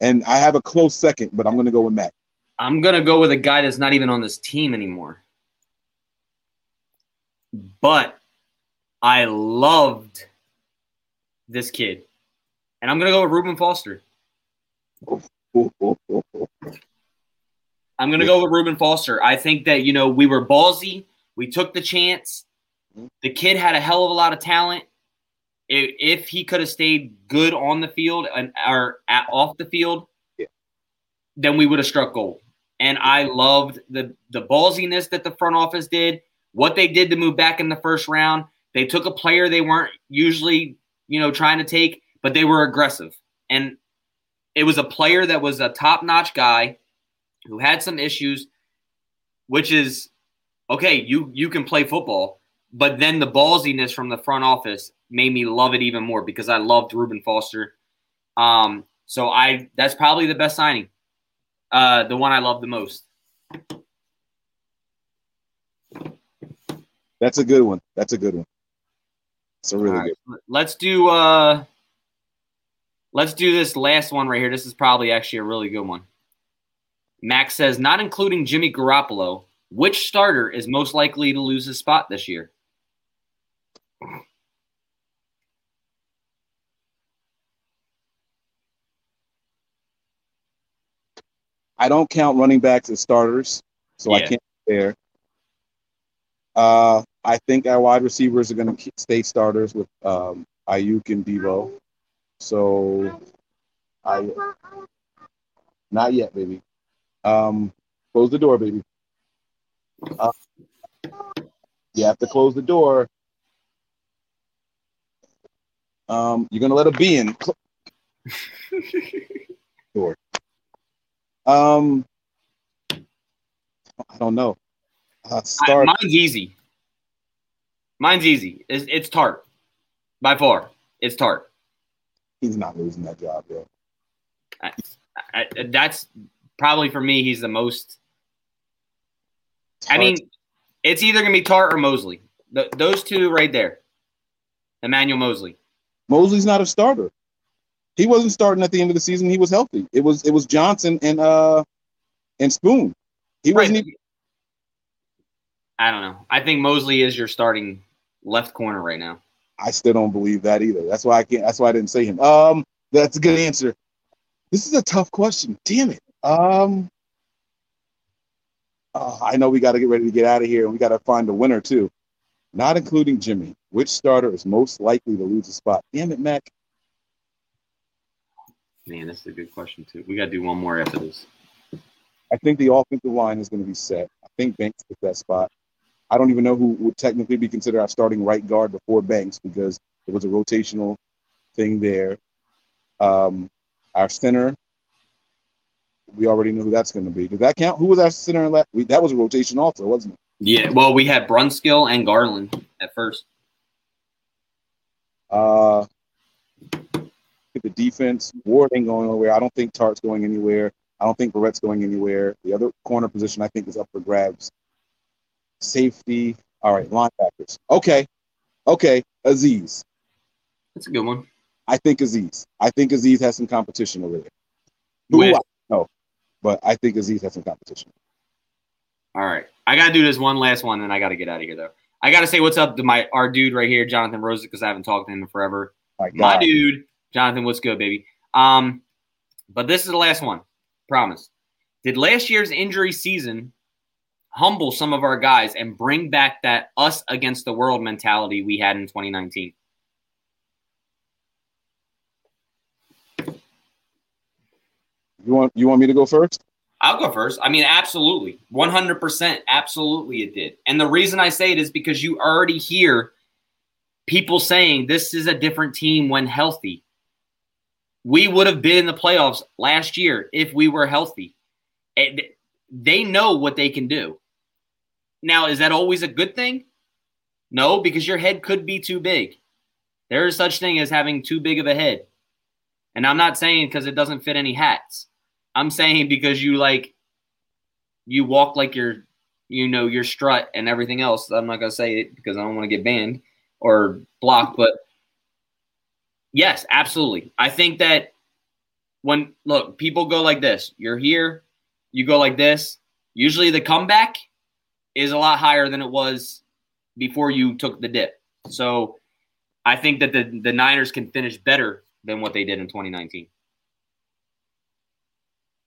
And I have a close second, but I'm going to go with Mack. I'm gonna go with a guy that's not even on this team anymore. But I loved this kid. And I'm gonna go with Reuben Foster. I'm gonna go with Reuben Foster. I think that you know we were ballsy. We took the chance. The kid had a hell of a lot of talent. If, he could have stayed good on the field and or at, off the field, Yeah. then we would have struck gold. And I loved the the ballsiness that the front office did. What they did to move back in the first round. They took a player they weren't usually, you know, trying to take, but they were aggressive. And it was a player that was a top-notch guy who had some issues, which is okay, you you can play football, but then the ballsiness from the front office made me love it even more because I loved Reuben Foster. Um, so I that's probably the best signing. Uh, the one I love the most. That's a good one. That's a good one. It's a really All right, good. Let's do uh let's do this last one right here. This is probably actually a really good one. Max says, not including Jimmy Garoppolo, which starter is most likely to lose his spot this year? I don't count running backs as starters, so I can't there. Uh, I think our wide receivers are going to stay starters with um, Aiyuk and Deebo. So, I not yet, baby. Um, close the door, baby. Uh, you have to close the door. Um, you're gonna let a bee in. Door. Um, I don't know. Uh, I, mine's easy. Mine's easy. It's, it's Tartt. By far. It's Tartt. He's not losing that job, bro. I, I, that's probably for me, he's the most. I mean, it's either going to be Tartt or Moseley. Th those two right there. Emmanuel Moseley. Moseley's not a starter. He wasn't starting at the end of the season. He was healthy. It was it was Johnson and uh and Spoon. He wasn't even. I don't know. I think Moseley is your starting left corner right now. I still don't believe that either. That's why I can't. That's why I didn't say him. Um, that's a good answer. This is a tough question. Damn it. Um, oh, I know we got to get ready to get out of here, and we got to find a winner too. Not including Jimmy. Which starter is most likely to lose a spot? Damn it, Mac. Man, this is a good question too. We got to do one more after this. I think the offensive line is going to be set. I think Banks took that spot. I don't even know who would technically be considered our starting right guard before Banks because it was a rotational thing there. Um, our center, we already know who that's going to be. Did that count? Who was our center? Last? We, that was a rotation also, wasn't it? Yeah. Well, we had Brunskill and Garland at first. Uh, the defense, Ward ain't going anywhere. I don't think Tartt's going anywhere. I don't think Verrett's going anywhere. The other corner position I think is up for grabs. Safety. All right, linebackers. Okay. Okay. Azeez. That's a good one. I think Azeez. I think Azeez has some competition over there. Who know, but I think Azeez has some competition. All right. I gotta do this one last one, and I gotta get out of here though. I gotta say what's up to my our dude right here, Jonathan Rosa, because I haven't talked to him in forever. My, my dude, Jonathan, what's good, baby? Um, but this is the last one. Promise. Did last year's injury season humble some of our guys and bring back that us against the world mentality we had in 2019? You want you want me to go first? I'll go first. I mean, absolutely. 100%. Absolutely, it did. And the reason I say it is because you already hear people saying this is a different team when healthy we would have been in the playoffs last year if we were healthy. They know what they can do. Now, is that always a good thing? No, because your head could be too big. There is such thing as having too big of a head. And I'm not saying because it doesn't fit any hats. I'm saying because you like you walk like you're you know your strut and everything else. I'm not gonna say it because I don't want to get banned or blocked, but Yes, absolutely. I think that when look, people go like this. You're here, you go like this. Usually the comeback is a lot higher than it was before you took the dip. So I think that the, the Niners can finish better than what they did in 2019.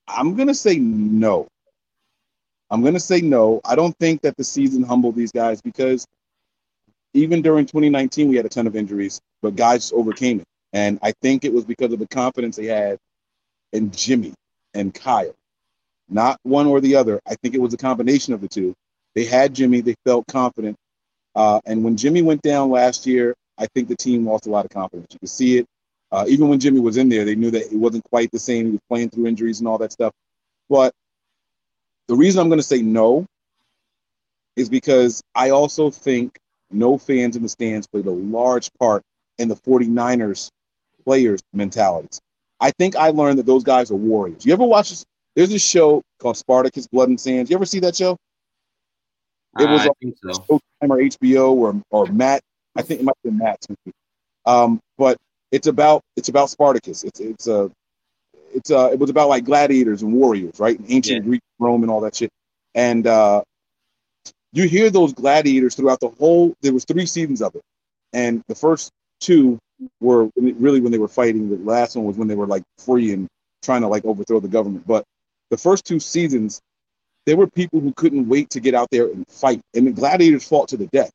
I'm going to say no. I'm going to say no. I don't think that the season humbled these guys because even during 2019, we had a ton of injuries, but guys overcame it. And I think it was because of the confidence they had in Jimmy and Kyle. Not one or the other. I think it was a combination of the two. They had Jimmy, they felt confident. Uh, and when Jimmy went down last year, I think the team lost a lot of confidence. You could see it. Uh, even when Jimmy was in there, they knew that it wasn't quite the same. He was playing through injuries and all that stuff. But the reason I'm going to say no is because I also think no fans in the stands played a large part in the 49ers players' mentalities. I think I learned that those guys are warriors. You ever watch this? There's a show called Spartacus Blood and Sands. You ever see that show? It was on so. Showtime or HBO or or Matt. I think it might be Matt. Um, but it's about it's about Spartacus. It's it's a it's a it was about like gladiators and warriors, right? In ancient yeah. Greek, Rome, and all that shit. And uh, you hear those gladiators throughout the whole. There was three seasons of it, and the first two were really when they were fighting. The last one was when they were like free and trying to like overthrow the government. But the first two seasons, there were people who couldn't wait to get out there and fight, and the gladiators fought to the death.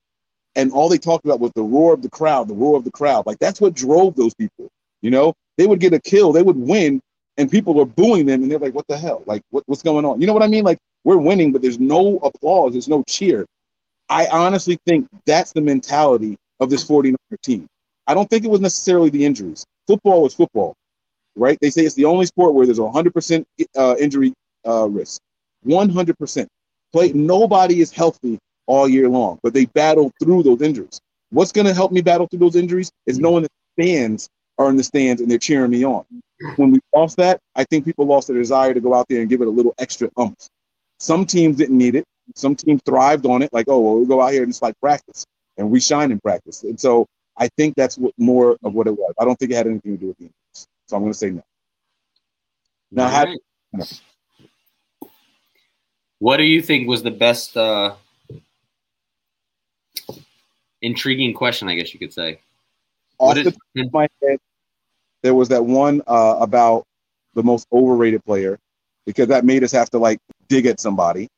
And all they talked about was the roar of the crowd, the roar of the crowd. Like that's what drove those people. You know, they would get a kill, they would win, and people were booing them, and they're like, "What the hell? Like, what, what's going on?" You know what I mean? Like we're winning, but there's no applause, there's no cheer. I honestly think that's the mentality of this 49er team. I don't think it was necessarily the injuries. Football was football, right? They say it's the only sport where there's a 100% uh, injury uh, risk. 100%. Play. Nobody is healthy all year long, but they battle through those injuries. What's going to help me battle through those injuries is knowing that fans are in the stands and they're cheering me on. When we lost that, I think people lost their desire to go out there and give it a little extra umph. Some teams didn't need it. Some teams thrived on it, like, oh, well, we'll go out here and it's like practice, and we shine in practice. And so I think that's what more of what it was. I don't think it had anything to do with the injuries. So I'm going to say no. Now, right. no. what do you think was the best uh, intriguing question? I guess you could say. Off the top of my head, there was that one uh, about the most overrated player because that made us have to like dig at somebody.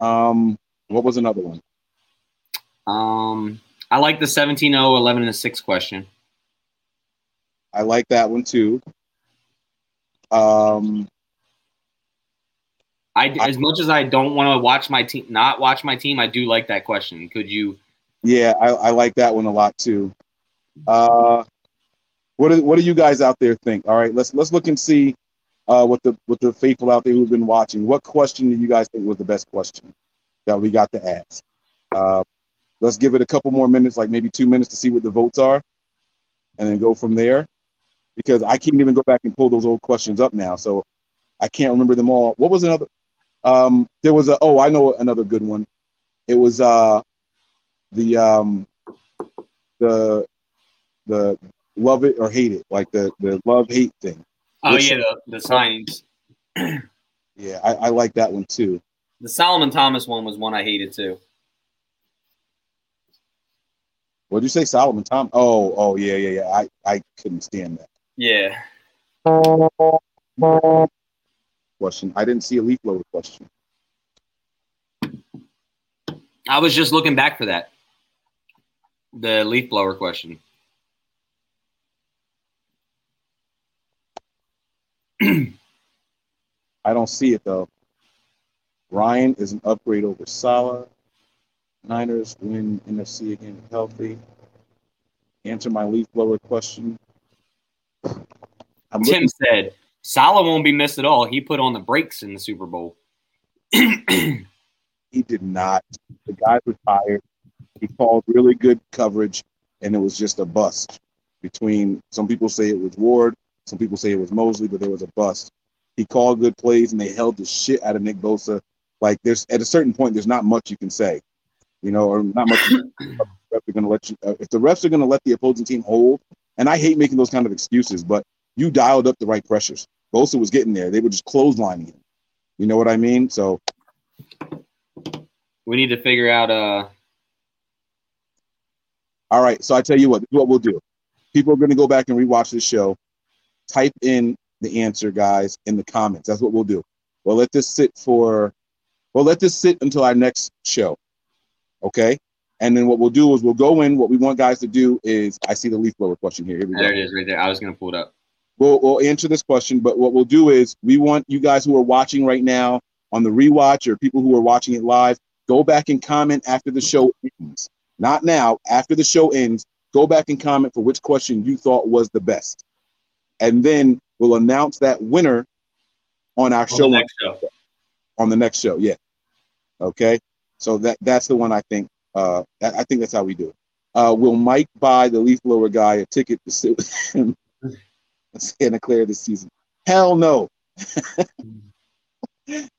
Um, what was another one? Um, I like the 17 0, 11 and 6 question. I like that one too. Um, I, as much as I don't want to watch my team, not watch my team, I do like that question. Could you? Yeah, I, I like that one a lot too. Uh, what do, what do you guys out there think? All right, let's let's look and see uh, what the what the faithful out there who've been watching. What question do you guys think was the best question that we got to ask? Uh, let's give it a couple more minutes, like maybe two minutes to see what the votes are, and then go from there. Because I can't even go back and pull those old questions up now, so I can't remember them all. What was another? Um, there was a oh, I know another good one. It was uh the um the the love it or hate it, like the the love hate thing. Oh Which, yeah, the, the signings. yeah, I, I like that one too. The Solomon Thomas one was one I hated too. What'd you say, Solomon Tom? Oh, oh yeah, yeah, yeah. I, I couldn't stand that. Yeah. Question. I didn't see a leaf blower question. I was just looking back for that. The leaf blower question. I don't see it though. Ryan is an upgrade over Salah. Niners win NFC again healthy. Answer my leaf blower question. I'm Tim looking- said Salah won't be missed at all. He put on the brakes in the Super Bowl. he did not. The guy retired. He called really good coverage, and it was just a bust. Between some people say it was Ward, some people say it was Moseley, but there was a bust. He called good plays, and they held the shit out of Nick Bosa. Like there's at a certain point, there's not much you can say, you know, or not much. refs are going to let you. Uh, if the refs are going to let the opposing team hold, and I hate making those kind of excuses, but you dialed up the right pressures. Bosa was getting there. They were just clotheslining him. You know what I mean? So we need to figure out. Uh... All right. So I tell you what. What we'll do. People are going to go back and rewatch this show. Type in the answer, guys, in the comments. That's what we'll do. We'll let this sit for well, let this sit until our next show. Okay. And then what we'll do is we'll go in. What we want guys to do is I see the leaf blower question here. Here we there go. it is right there. I was going to pull it up. We'll, we'll answer this question, but what we'll do is we want you guys who are watching right now on the rewatch or people who are watching it live, go back and comment after the show ends. Not now, after the show ends, go back and comment for which question you thought was the best. And then we'll announce that winner on our on show. next show on the next show. Yeah. Okay. So that that's the one I think. Uh, I think that's how we do it. Uh, will Mike buy the leaf blower guy a ticket to sit with him Santa Clara this season? Hell no.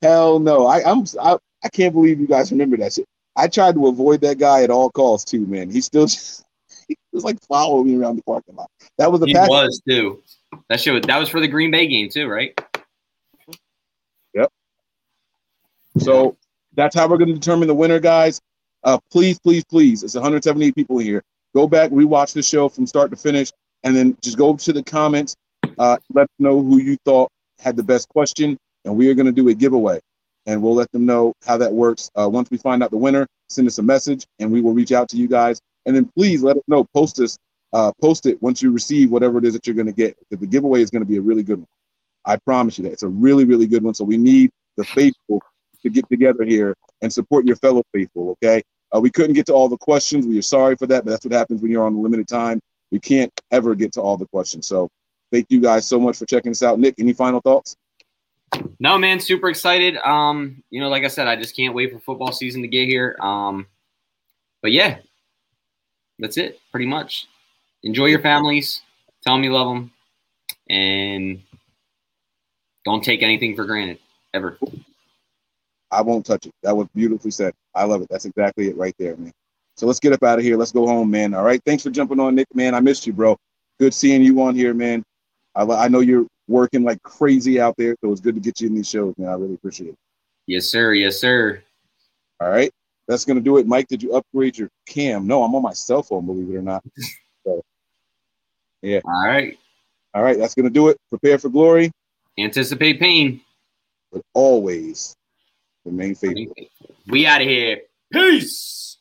Hell no. I, I'm I, I can't believe you guys remember that shit. I tried to avoid that guy at all costs too, man. He still just he was like following me around the parking lot. That was the he was too. That shit that was for the Green Bay game too, right? Yep. So that's how we're going to determine the winner, guys. Uh, please, please, please. It's 178 people here. Go back, rewatch the show from start to finish, and then just go to the comments. Uh, let us know who you thought had the best question, and we are going to do a giveaway. And we'll let them know how that works. Uh, once we find out the winner, send us a message, and we will reach out to you guys. And then please let us know. Post us. Uh, post it once you receive whatever it is that you're going to get. The giveaway is going to be a really good one. I promise you that it's a really, really good one. So we need the faithful to get together here and support your fellow faithful. Okay. Uh, we couldn't get to all the questions. We are sorry for that, but that's what happens when you're on limited time. We can't ever get to all the questions. So thank you guys so much for checking us out. Nick, any final thoughts? No, man, super excited. Um, you know, like I said, I just can't wait for football season to get here. Um, but yeah, that's it, pretty much. Enjoy your families. Tell them you love them, and don't take anything for granted ever. I won't touch it. That was beautifully said. I love it. That's exactly it right there, man. So let's get up out of here. Let's go home, man. All right. Thanks for jumping on, Nick, man. I missed you, bro. Good seeing you on here, man. I, I know you're working like crazy out there, so it's good to get you in these shows, man. I really appreciate it. Yes, sir. Yes, sir. All right. That's going to do it. Mike, did you upgrade your cam? No, I'm on my cell phone, believe it or not. So, yeah. All right. All right. That's going to do it. Prepare for glory. Anticipate pain. But always Remain faithful. We out of here. Peace.